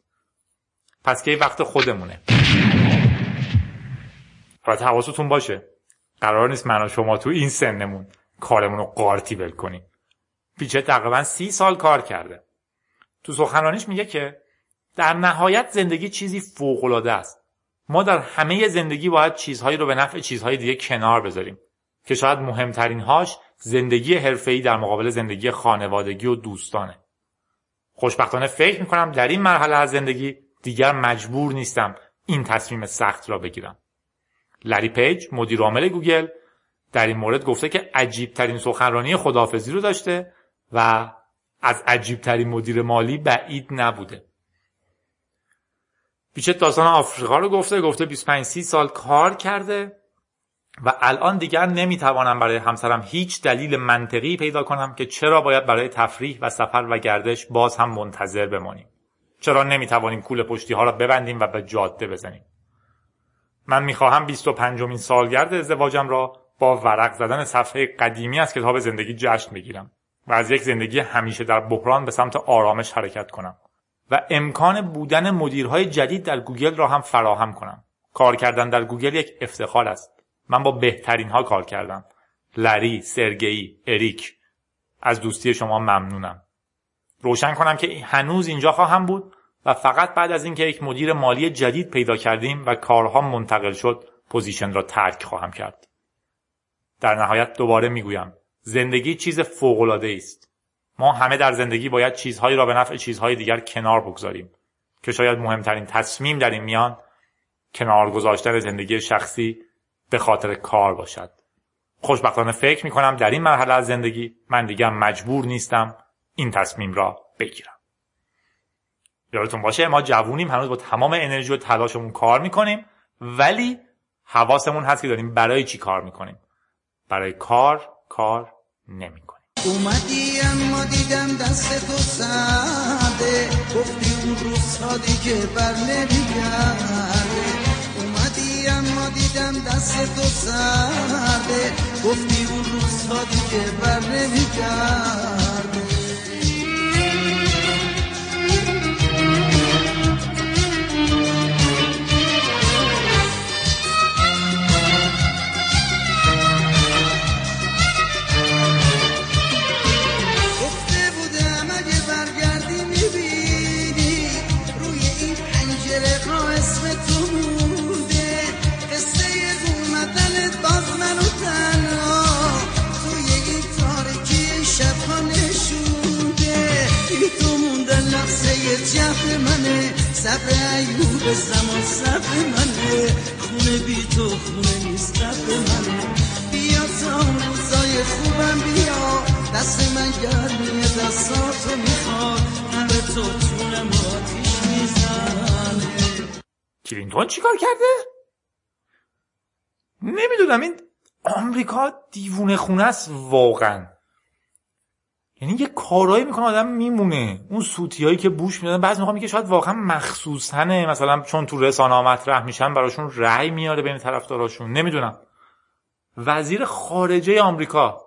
پس کی وقت خودمونه. البته حواستون باشه. قرار نیست من و شما تو این سنمون کارمون رو قارتی ول کنیم. پیچت تقریبا سی سال کار کرده. تو سخنرانیش میگه که در نهایت زندگی چیزی فوقالعاده است. ما در همه زندگی باید چیزهایی رو به نفع چیزهای دیگه کنار بذاریم که شاید مهمترین هاش زندگی حرفه‌ای در مقابل زندگی خانوادگی و دوستانه. خوشبختانه فکر می‌کنم در این مرحله از زندگی دیگر مجبور نیستم این تصمیم سخت را بگیرم. لری پیج مدیر عامل گوگل در این مورد گفته که عجیب ترین سخنرانی خداحافظی رو داشته و از عجیب ترین مدیر مالی بعید نبوده. پیچت داستان آفریقا رو گفته گفته 25 30 سال کار کرده و الان دیگر نمی‌توانم برای همسرم هیچ دلیل منطقی پیدا کنم که چرا باید برای تفریح و سفر و گردش باز هم منتظر بمانیم. چرا نمی‌توانیم کول پشتی ها را ببندیم و به جاده بزنیم؟ من می‌خواهم 25 امین سالگرد ازدواجم را با ورق زدن صفحه قدیمی از کتاب زندگی جشن بگیرم و از یک زندگی همیشه در بحران به سمت آرامش حرکت کنم و امکان بودن مدیرهای جدید در گوگل را هم فراهم کنم. کار کردن در گوگل یک افتخار است. من با بهترین ها کار کردم. لری، سرگئی، اریک. از دوستی شما ممنونم. روشن کنم که هنوز اینجا خواهم بود و فقط بعد از اینکه یک مدیر مالی جدید پیدا کردیم و کارها منتقل شد position را ترک خواهم کرد. در نهایت دوباره می‌گویم زندگی چیز فوق‌العاده است. ما همه در زندگی باید چیزهایی را به نفع چیزهای دیگر کنار بگذاریم که شاید مهمترین تصمیم در این میان کنار گذاشتن زندگی شخصی به خاطر کار باشد. خوشبختانه فکر می کنم در این مرحله از زندگی من دیگر مجبور نیستم این تصمیم را بگیرم. یادتون باشه ما جوونیم هنوز با تمام انرژی و تلاشمون کار می‌کنیم ولی حواسمون هست که داریم برای چی کار می‌کنیم. برای کار کار نمی‌کنیم. اومدی اما دیدم دست تو سرده. گفتی اون روزها دیگه بر نمیگرده. اومدی اما دیدم دست تو سرده. گفتی اون روزها دیگه بر نمیگرده. تلگرام اسم تو بوده. قصه اومدنت باز منو تنها. توی این تاریکی شبها نشونده. بی تو موندن لحظه جهر منه. صبر عیوب زمان صبر منه. خونه بی تو خونه نیست قبر منه. بیا تا روزای خوبم بیا. دست من گرمیه دستاتو می‌خواد. همه تو تونم آتی کلینتون چیکار کرده؟ نمی‌دونم این آمریکا دیوونه خونه است واقعا. یعنی یه کارایی می‌کنه آدم میمونه. اون سوتیایی که بوش میدن بعضی موقع میگه شاید واقعا مخصوصنه مثلا چون تو رسانه مطرح میشن براشون رأی میاره بین طرفداراشون. نمی‌دونم. وزیر خارجه آمریکا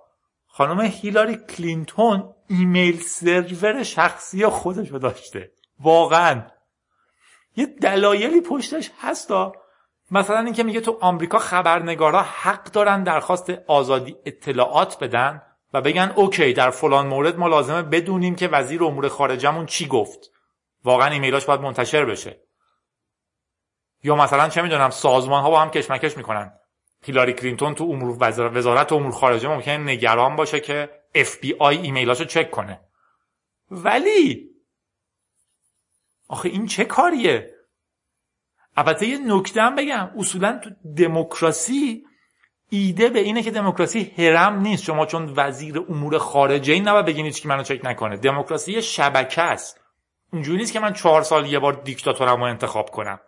خانم هیلاری کلینتون ایمیل سرور شخصی خودشو داشته. واقعا. یه دلایلی پشتش هستا. مثلا اینکه میگه تو آمریکا خبرنگارا حق دارن درخواست آزادی اطلاعات بدن و بگن OK در فلان مورد ما لازمه بدونیم که وزیر امور خارجمون چی گفت. واقعا ایمیلاش باید منتشر بشه. یا مثلا چه می‌دونم سازمان ها با هم کشمکش می‌کنن. هیلاری کلینتون تو امور وزارت, امور خارجه ممکنه نگران باشه که اف بی آی ایمیلاشو چک کنه. ولی آخه این چه کاریه؟ البته یه نکته هم بگم. اصولا تو دموکراسی ایده به اینه که دموکراسی هرم نیست. شما چون وزیر امور خارجه این نباید بگین که منو چک نکنه. دموکراسی یه شبکه است. اینجوری نیست که من چهار سال یه بار دیکتاتورم رو انتخاب کنم.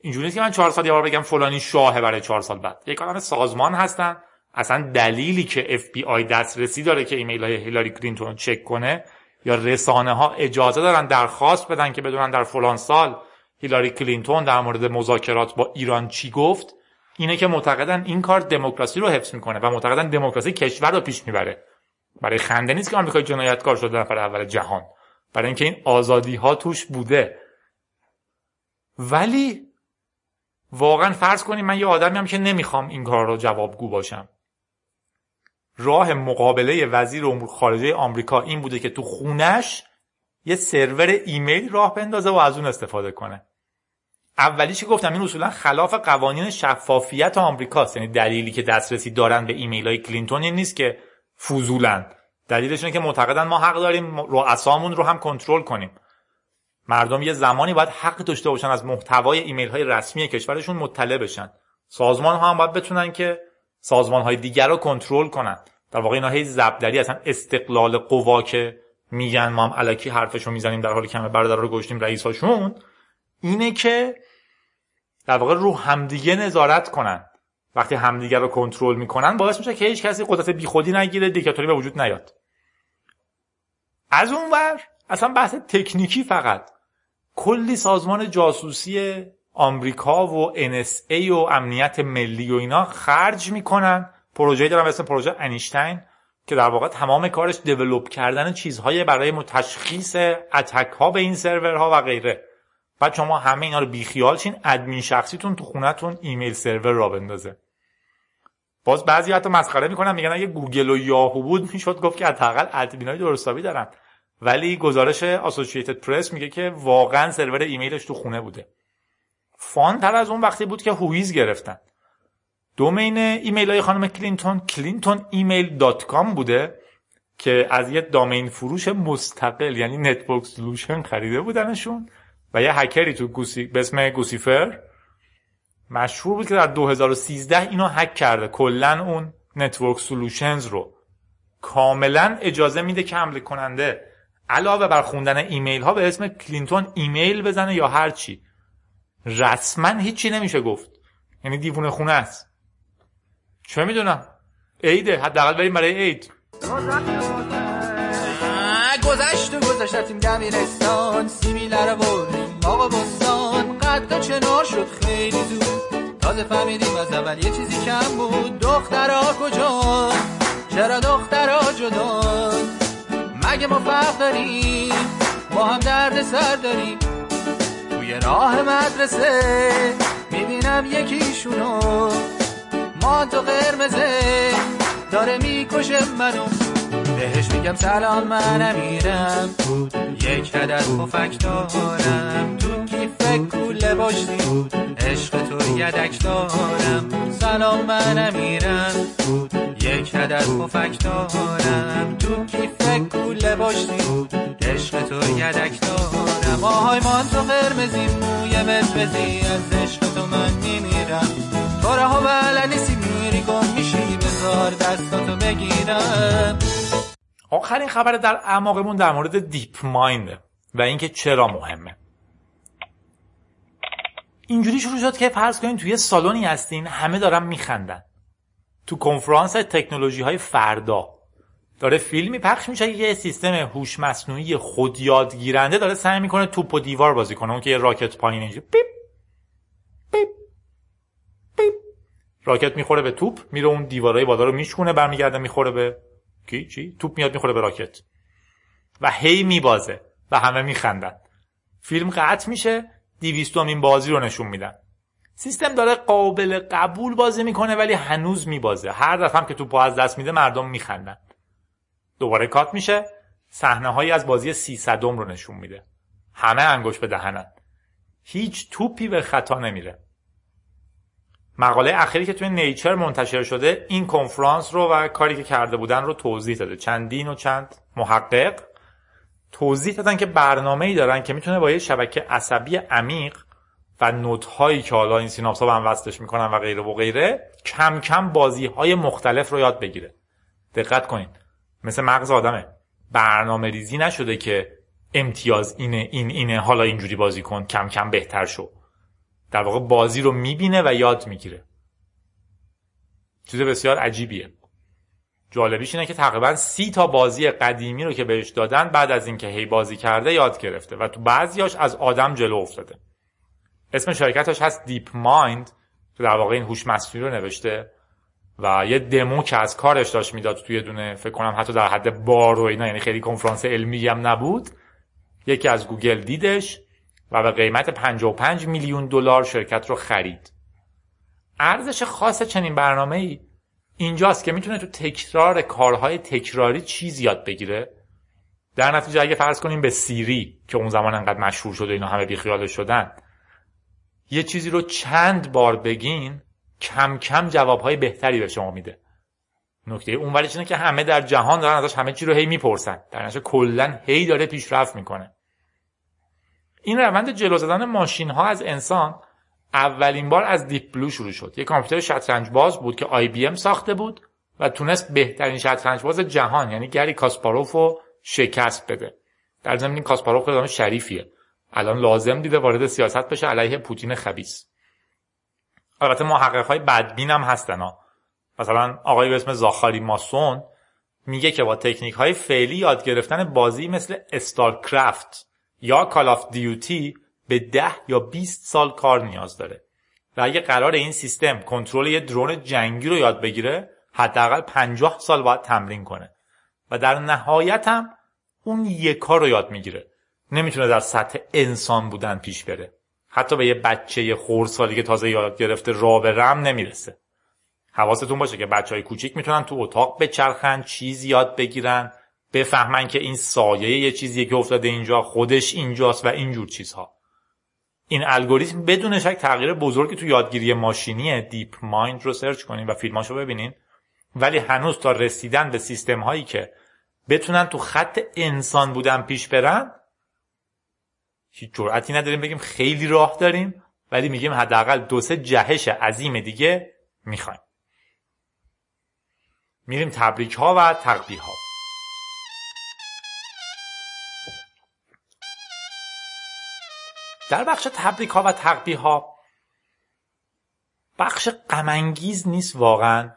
اینجوری نیست که من چهار سال یه بار بگم فلانی شاهه برای چهار سال بعد. یک عالم سازمان هستن. اصلا دلیلی که اف بی آی دسترسی داره که ایمیل های هیلاری کلینتون رو چک کنه یا رسانه ها اجازه دارن درخواست بدن که بدونن در فلان سال هیلاری کلینتون در مورد مذاکرات با ایران چی گفت؟ اینه که معتقدن این کار دموکراسی رو حفظ می‌کنه و معتقدن دموکراسی کشور رو پیش می‌بره. برای خنده نیست که آمریکای جنایتکار شده نفر اول جهان. برای اینکه این آزادی ها توش بوده. ولی واقعا فرض کنیم من یه آدمی هم که نمی‌خوام این کار رو جوابگو باشم. راه مقابله وزیر امور خارجه آمریکا این بوده که تو خونش یه سرور ایمیل راه بندازه و از اون استفاده کنه. اولیش که گفتم؟ این اصولا خلاف قوانین شفافیت آمریکاست یعنی دلیلی که دسترسی دارن به ایمیل های کلینتون این نیست که فضولن. دلیلش اینه که معتقدن ما حق داریم رؤسامون رو هم کنترل کنیم. مردم یه زمانی باید حق داشته باشن از محتوای ایمیل های رسمی کشورشون مطلع بشن. سازمان ها هم باید بتونن که سازمان های دیگر رو کنترل کنن. در واقع اینا هی زبدری اصلا استقلال قوا که میگن ما هم علکی حرفشو می‌زنیم در حالی که همه برادر رو گشتیم رئیساشون اینه که در واقع رو همدیگه نظارت کنن. وقتی همدیگه رو کنترل می‌کنن باعث میشه که هیچ کسی قدرت بیخودی نگیره دیکتاتوری به وجود نیاد. از اون ور اصلا بحث تکنیکی فقط. کلی سازمان جاسوسی آمریکا و NSA و امنیت ملی و اینا خرج می‌کنن. پروژه دارن مثل پروژه انیشتین که در واقع تمام کارش دیولوب کردن چیزهای برای تشخیص اتک ها به این سرورها و غیره. بعد شما همه اینا رو بیخیال شین ادمین شخصیتون تو خونتون ایمیل سرور راه بندازه. باز بعضی حتی مسخره می‌کنن میگن اگه گوگل و یاهو بود می‌شد گفت که حداقل ادمینای درست حسابی دارن. ولی گزارش Associated Press میگه که واقعا سرور ایمیلش تو خونه بوده. fun تر از اون وقتی بود که whois گرفتن. domain ایمیل های خانم کلینتون clintonemail.com بوده که از یه domain فروش مستقل یعنی Network Solution خریده بودنشون و یه هکری تو گوسی به اسم Guccifer. مشهور بود که در 2013 اینو هک کرده. کلا اون Network Solutions رو. کاملا اجازه میده که حمله کننده علاوه بر خوندن ایمیل ها به اسم کلینتون ایمیل بزنه یا هر چی. رسما هیچی نمیشه گفت. یعنی دیوونه خونه است. چه می‌دونم؟ عیده حداقل بریم برای عید. گذشت و گذشتیم دبیرستان سیبیله رو بردیم آقا بستان. قد چنار شد خیلی زود. تازه فهمیدیم از اول یه چیزی کم بود. دخترها کجا؟ چرا دخترها جدا؟ مگه ما فرق داریم؟ ما هم درد سر داریم. توی راه مدرسه می‌بینم یکیشونو. ما تو قرمزه داره می‌کشه منو. بهش میگم سلام من امیرم یک عدد پفک دارم. تو کیف کوله باشتی عشق تو یدک دارم. سلام من امیرم یک عدد پفک دارم. تو کیف کوله باشتی عشق تو یدک دارم. آهای مان تو قرمزی موی مزمزی از عشق تو من میمیرم. تو راهو بلد نیستی میری گم میشی بذار دستاتو بگیرم. آخرین خبر در اعماقمون در مورد DeepMind و اینکه چرا مهمه. اینجوری شروع شد که فرض کنین توی سالنی هستین همه دارن میخندن. تو کنفرانس تکنولوژی های فردا داره فیلمی پخش میشه که یه سیستم هوش مصنوعی خود یادگیرنده داره سعی می‌کنه توپ و دیوار بازی کنه اون که یه راکت پایین اینجوری پیپ پیپ پیپ. راکت می‌خوره به توپ میره اون دیوارای بالا رو میشکونه برمیگرده می‌خوره به کی؟ چی؟ توپ میاد می‌خوره به راکت. و هی میبازه و همه میخندن. فیلم قطع میشه دویستمین بازی رو نشون میدن. سیستم داره قابل قبول بازی می‌کنه ولی هنوز میبازه. هر دفعه هم که توپو از دست میده مردم میخندن. دوباره کات میشه صحنه هایی از بازی 300 رو نشون میده. همه انگوش به دهنن. هیچ توپی به خطا نمیره. مقاله اخیری که توی نیچر منتشر شده این کنفرانس رو و کاری که کرده بودن رو توضیح داده. چندین و چند محقق توضیح دادن که برنامه ای دارن که می‌تونه با یه شبکه عصبی عمیق و نوت‌هایی که حالا این سیناپس ها به هم وصلش می‌کنن و غیره و غیره کم کم بازی های مختلف رو یاد بگیره. دقت کنین مثل مغز آدمه. برنامه ریزی نشده که امتیاز اینه این اینه حالا اینجوری بازی کن کم کم بهتر شو. در واقع بازی رو می‌بینه و یاد می‌گیره. چیز بسیار عجیبیه. جالبیش اینه که تقریبا سی تا بازی قدیمی رو که بهش دادن بعد از اینکه هی بازی کرده یاد گرفته و تو بعضیاش از آدم جلو افتاده. اسم شرکتش هست دیپ مایند که در واقع این هوش مصنوعی رو نوشته. و یه دمو که از کارش داشت می‌داد توی دونه فکر کنم حتی در حد بار و اینا یعنی خیلی کنفرانس علمی هم نبود. یکی از گوگل دیدش و به قیمت 55 میلیون دلار شرکت رو خرید. ارزش خاص چنین برنامه ای اینجاست که می‌تونه تو تکرار کارهای تکراری چیز یاد بگیره. در نتیجه اگه فرض کنیم به سیری که اون زمان انقدر مشهور شده اینا همه بیخیالش شدن یه چیزی رو چند بار بگین کم کم جوابهای بهتری به شما میده. نکته اون ولی اینه که همه در جهان دارن ازش همه چی رو هی می‌پرسن. در نتیجه کلا هی داره پیشرفت می‌کنه. این روند جلو زدن ماشین ها از انسان اولین بار از Deep Blue شروع شد. یه کامپیوتر شطرنج باز بود که IBM ساخته بود و تونست بهترین شطرنج باز جهان یعنی گری کاسپاروف رو شکست بده. در ضمن این کاسپاروف خیلی شریفیه. الان لازم دیده وارد سیاست بشه علیه پوتین خبیث. البته محقق های بدبین هم هستن ها. مثلا آقایی به اسم زاخاری ماسون میگه که با تکنیک های فعلی یاد گرفتن بازی مثل StarCraft یا Call of Duty به ده یا 20 سال کار نیاز داره و اگه قراره این سیستم کنترل یه drone جنگی رو یاد بگیره حداقل 50 سال باید تمرین کنه و در نهایت هم اون یک کار رو یاد می‌گیره نمی‌تونه در سطح انسان بودن پیش بره حتی به یه بچه خردسالی که تازه یاد گرفته راه بره هم نمی‌رسه. حواستون باشه که بچه های کوچیک می‌تونن تو اتاق بچرخن چیز یاد بگیرن بفهمن که این سایه یه چیزیه که افتاده اینجا خودش اینجاست و اینجور چیزها. این الگوریتم بدون شک تغییر بزرگی تو یادگیری ماشینی DeepMind رو search کنین و فیلماشو ببینین. ولی هنوز تا رسیدن به سیستم هایی که بتونن تو خط انسان بودن پیش برن هیچ جرأتی نداریم بگیم خیلی راه داریم ولی میگیم حداقل دو سه جهش عظیم دیگه می‌خوایم. میریم تبریک ها و تقبیه ها در بخش تبریک ها و تقبیه ها بخش غمانگیز نیست واقعا.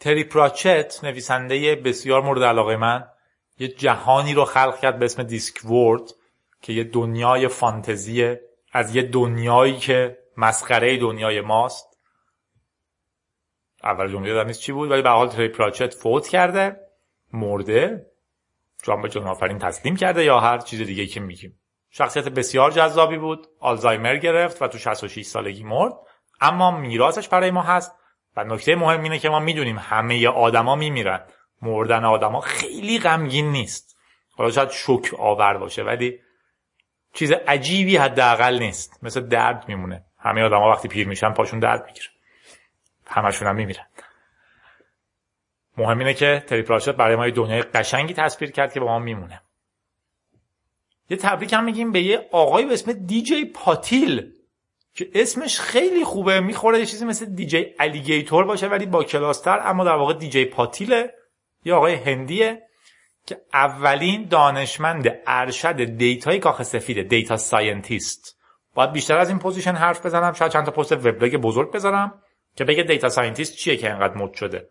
تری پراچت نویسنده بسیار مورد علاقه من یه جهانی رو خلق کرد به اسم دیسک وورد که یه دنیای فانتزیه از یه دنیایی که مسخره دنیای ماست. اول جمله یادم نیست چی بود ولی به حال تری پراچت فوت کرده مرده جان به جان تسلیم کرده یا هر چیز دیگه که میگیم. شخصیت بسیار جذابی بود آلزایمر گرفت و تو 66 سالگی مرد. اما میراثش برای ما هست و نکته مهم اینه که ما می‌دونیم همه آدما میمیرن. مردن آدما خیلی غمگین نیست. حالا شاید شوک آور باشه ولی چیز عجیبی حداقل نیست. مثل درد میمونه. همه آدما وقتی پیر میشن پاشون درد می‌گیره. همشون هم میمیرن. مهم اینه که تری پراشوت برای ما یه دنیای قشنگی تصویر کرد که با ما میمونه. یه تبریک هم میگیم به یه آقایی به اسم دیجی پاتیل که اسمش خیلی خوبه. می‌خوره یه چیزی مثل DJ Alligator باشه ولی باکلاس‌تر اما در واقع DJ Patil ه. یه آقای هندیه. که اولین دانشمند ارشد data ی کاخ سفیده data scientist. باید بیشتر از این position حرف بزنم. شاید چند تا پست وبلاگ بزرگ بذارم که بگه data scientist چیه که اینقدر مد شده.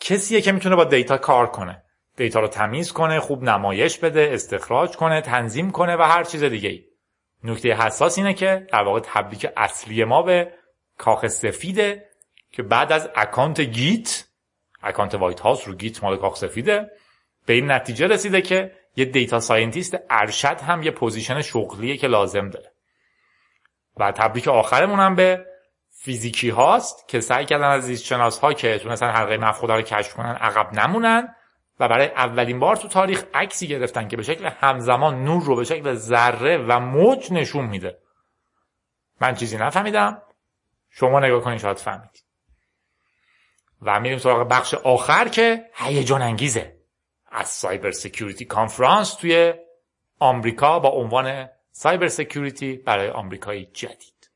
کسیه که می‌تونه با data کار کنه. data رو تمیز کنه خوب نمایش بده استخراج کنه تنظیم کنه و هر چیز دیگه نکته حساس اینه که در واقع تبریک اصلی ما به کاخ سفیده که بعد از account Git account White House رو Git مال کاخ سفیده به این نتیجه رسیده که یه data scientist ارشد هم یه position شغلیه که لازم داره. و تبریک آخرمون هم به فیزیکی هاست که سعی کردن از زیست شناس ها که تونستن حلقه مفقوده رو کشف کنن عقب نمونن و برای اولین بار تو تاریخ عکسی گرفتن که به شکل همزمان نور رو به شکل ذره و موج نشون میده. من چیزی نفهمیدم. شما نگاه کنید شاید فهمید. و میریم سراغ بخش آخر که هیجان انگیزه. از cyber security conference توی آمریکا با عنوان cyber security برای آمریکای جدید.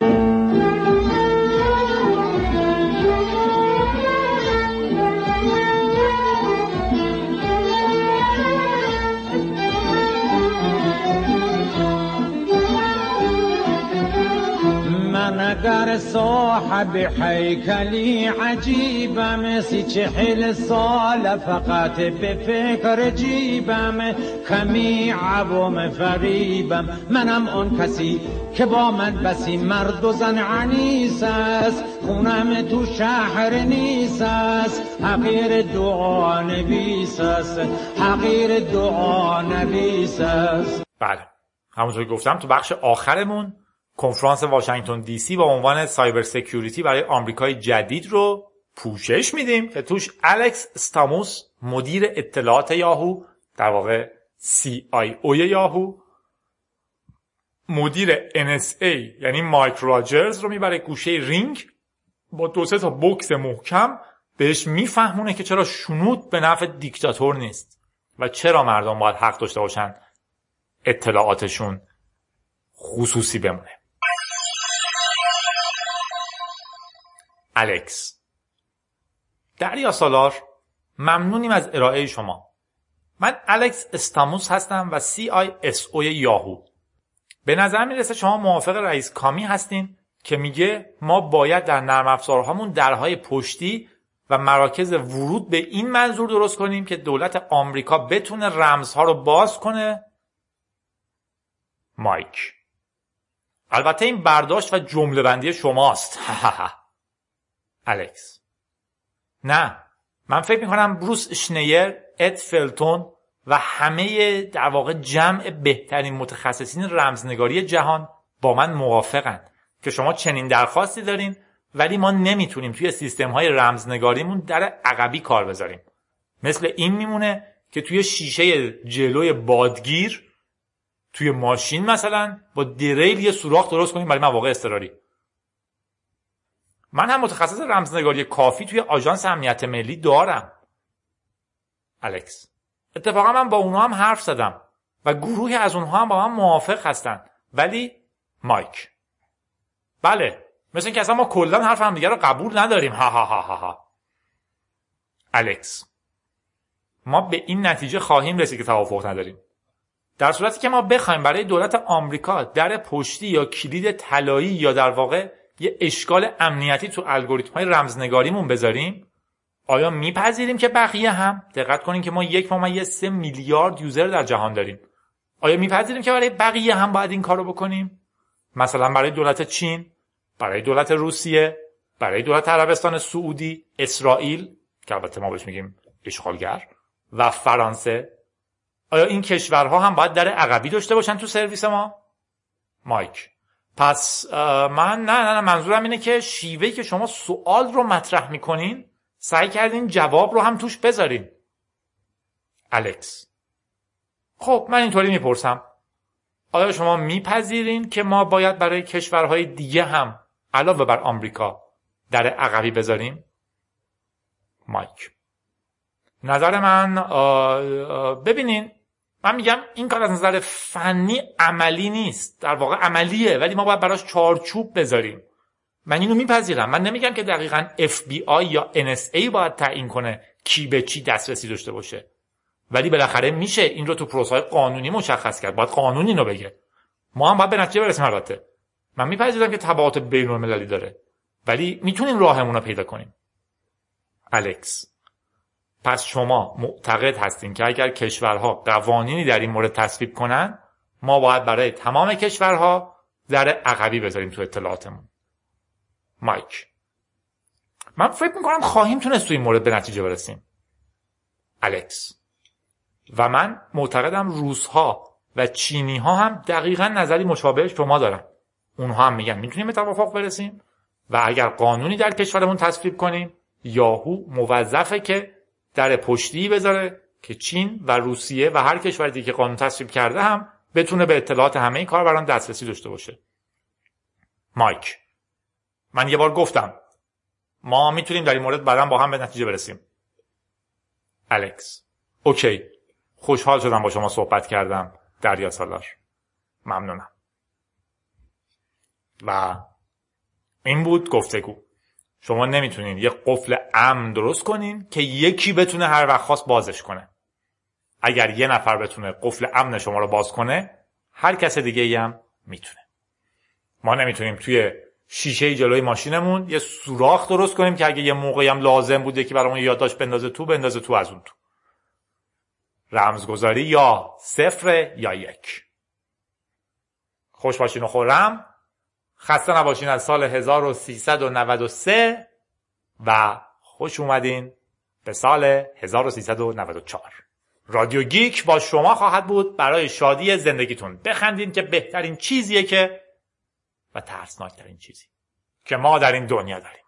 صاحب حیکلی عجیبم سی چهل سال فقط به فکر جیبم. کمی عوام فریبم منم اون کسی که با من بسی مرد و زن عنیس است. خونم تو شهر نیست است. حقیر دعا نویس است. حقیر دعا نویس است. بله همونطور گفتم تو بخش آخرمون کنفرانس واشنگتن دی سی با عنوان cyber security برای آمریکای جدید رو پوشش میدیم که توش الکس استاموس مدیر اطلاعات یاهو در واقع CIO یاهو مدیر NSA یعنی مایک راجرز رو می‌بره گوشه رینگ با دو سه تا بکس محکم بهش میفهمونه که چرا شنود به نفع دیکتاتور نیست و چرا مردم باید حق داشته باشن اطلاعاتشون خصوصی بمونه. الکس دریا سالار ممنونیم از ارائه شما. من الکس استاموس هستم و CISO یاهو. به نظر می‌رسه شما موافق رئیس کامی هستین که میگه ما باید در نرم افزارهامون درهای پشتی و مراکز ورود به این منظور درست کنیم که دولت آمریکا بتونه رمزها رو باز کنه. مایک. البته این برداشت و جمله بندی شماست. [LAUGHS] الکس نه. من فکر می‌کنم بروس شنیر اد فلتون و همه در واقع جمع بهترین متخصصین رمزنگاری جهان با من موافقن که شما چنین درخواستی دارین ولی ما نمی‌تونیم توی سیستم های رمزنگاریمون در عقبی کار بذاریم. مثل این میمونه که توی شیشه جلوی بادگیر توی ماشین مثلا با دریل یه سوراخ درست کنیم برای مواقع اضطراری. من هم متخصص رمزنگاری کافی توی آژانس امنیت ملی دارم. الکس. اتفاقا من با اونها هم حرف زدم و گروهی از اونها هم با من موافق هستن. ولی مایک. بله. مثل اینکه اصلا ما کلا حرف هم دیگه رو قبول نداریم. [LAUGHS] ها ها ها ها ها. الکس. ما به این نتیجه خواهیم رسید که توافق نداریم. در صورتی که ما بخوایم برای دولت آمریکا در پشتی یا کلید طلایی یا در واقع یه اشکال امنیتی تو الگوریتم های رمزنگاریمون بذاریم. آیا میپذیریم که بقیه هم؟ دقت کنیم که ما یک ممیز سه میلیارد یوزر در جهان داریم. آیا میپذیریم که برای بقیه هم باید این کارو بکنیم؟ مثلا برای دولت چین برای دولت روسیه برای دولت عربستان سعودی اسرائیل که البته ما بهش میگیم اشغالگر و فرانسه. آیا این کشورها هم باید در عقبی داشته باشن تو سرویس ما؟ مایک. پس من نه نه منظورم اینه که شیوهی که شما سوال رو مطرح می‌کنین سعی کردین جواب رو هم توش بذارین. الکس. خب من اینطوری می‌پرسم. آیا شما میپذیرین که ما باید برای کشورهای دیگه هم علاوه بر آمریکا در عقبی بذاریم؟ مایک. نظر من آه، ببینین من میگم این کار از نظر فنی عملی نیست. در واقع عملیه ولی ما باید براش چارچوب بذاریم. من اینو میپذیرم. من نمیگم که دقیقا FBI یا NSA باید تعیین کنه کی به چی دسترسی داشته باشه. ولی بالاخره میشه این رو تو پروسه قانونی مشخص کرد. باید قانون اینو بگه. ما هم باید به نتیجه برسیم البته. من میپذیرم که تبعات بین المللی داره. ولی می‌تونیم راهمون رو پیدا کنیم. الکس پس شما معتقد هستین که اگر کشورها قوانینی در این مورد تصویب کنن ما باید برای تمام کشورها در عقبی بذاریم تو اطلاعاتمون. مایک. من فکر می‌کنم خواهیم تونست تو این مورد به نتیجه برسیم. الکس. و من معتقدم روسها و چینی ها هم دقیقا نظری مشابه شما دارن. اونها هم میگن می‌تونیم به توافق برسیم و اگر قانونی در کشورمون تصویب کنیم یاهو موظفه که در پشتی بذاره که چین و روسیه و هر کشور دیگه که قانون تصویب کرده هم بتونه به اطلاعات همه این کاربران دسترسی داشته باشه. مایک. من یه بار گفتم ما می‌تونیم در این مورد بعدا با هم به نتیجه برسیم. الکس. اوکی. خوشحال شدم با شما صحبت کردم. دریا سالار. ممنونم. و این بود گفتگو شما نمی‌تونین یه قفل امن درست کنین که یکی بتونه هر وقت خواست بازش کنه. اگر یه نفر بتونه قفل امن شما رو باز کنه هر کس دیگه هم می‌تونه. ما نمی‌تونیم توی شیشه جلوی ماشینمون یه سوراخ درست کنیم که اگه یه موقعی هم لازم بوده که برامون یادداشت بندازه تو بندازه تو از اون تو. رمزگذاری یا صفر یا یک. خوش باشین و خورم. خسته نباشین از سال 1393 و خوش اومدین به سال 1394 رادیو گیک با شما خواهد بود برای شادی زندگیتون. بخندین که بهترین چیزیه که و ترسناکترین چیزی که ما در این دنیا داریم.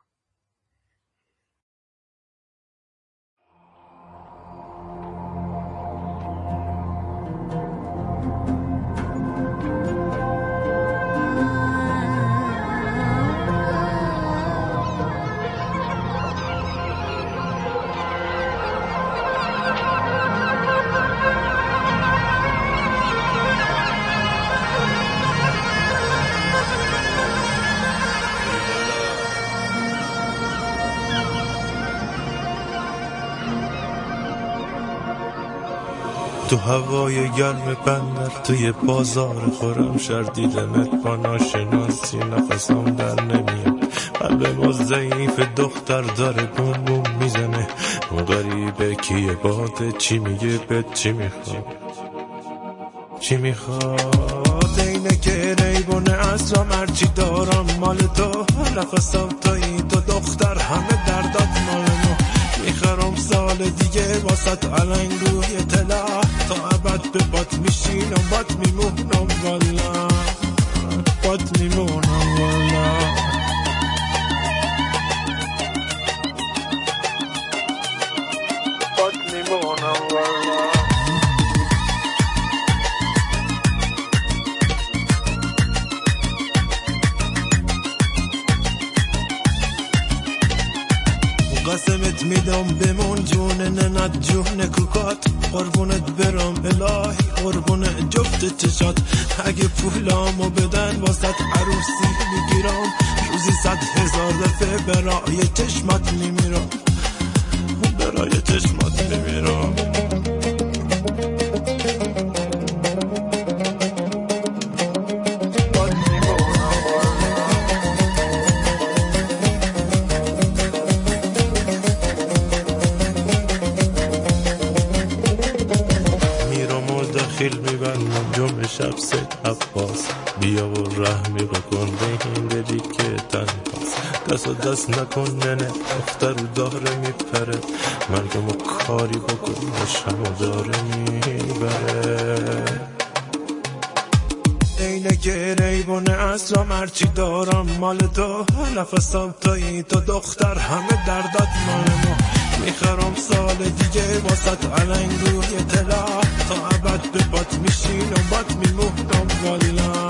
تو هوای گرم بندر توی بازار خورم شر دیدنت با ناشناسی نفسم در نمیاد. قلب ما ضعیف دختر داره بوم بوم می‌زنه. اون غریبه کیه؟ باده چی میگه؟ به چی می‌خواد؟ چی می‌خواد؟ اینه که ریبونه اسرام هرچی دارم مال تو. نفسم توی تو دختر همه دردات مال ما. می‌خرم سال دیگه واسط علنگ روی طلا. تا ابد به بات میشینم بات میمونم والا بات میمونم والا قربونت برم الهی قربون جفت چشات اگه پولامو و دست نکن ننه دختر داره میپره. مرگم و کاری بکن شما داره می‌بره. اینه که ریبونه اسرام هرچی دارم مال تو نفسم توی تو دختر همه دردات مال ما. می‌خرم سال دیگه واسط علنگ روی تلا تا ابد به بات میشین و بات میمونم والا.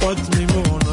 بات میمونم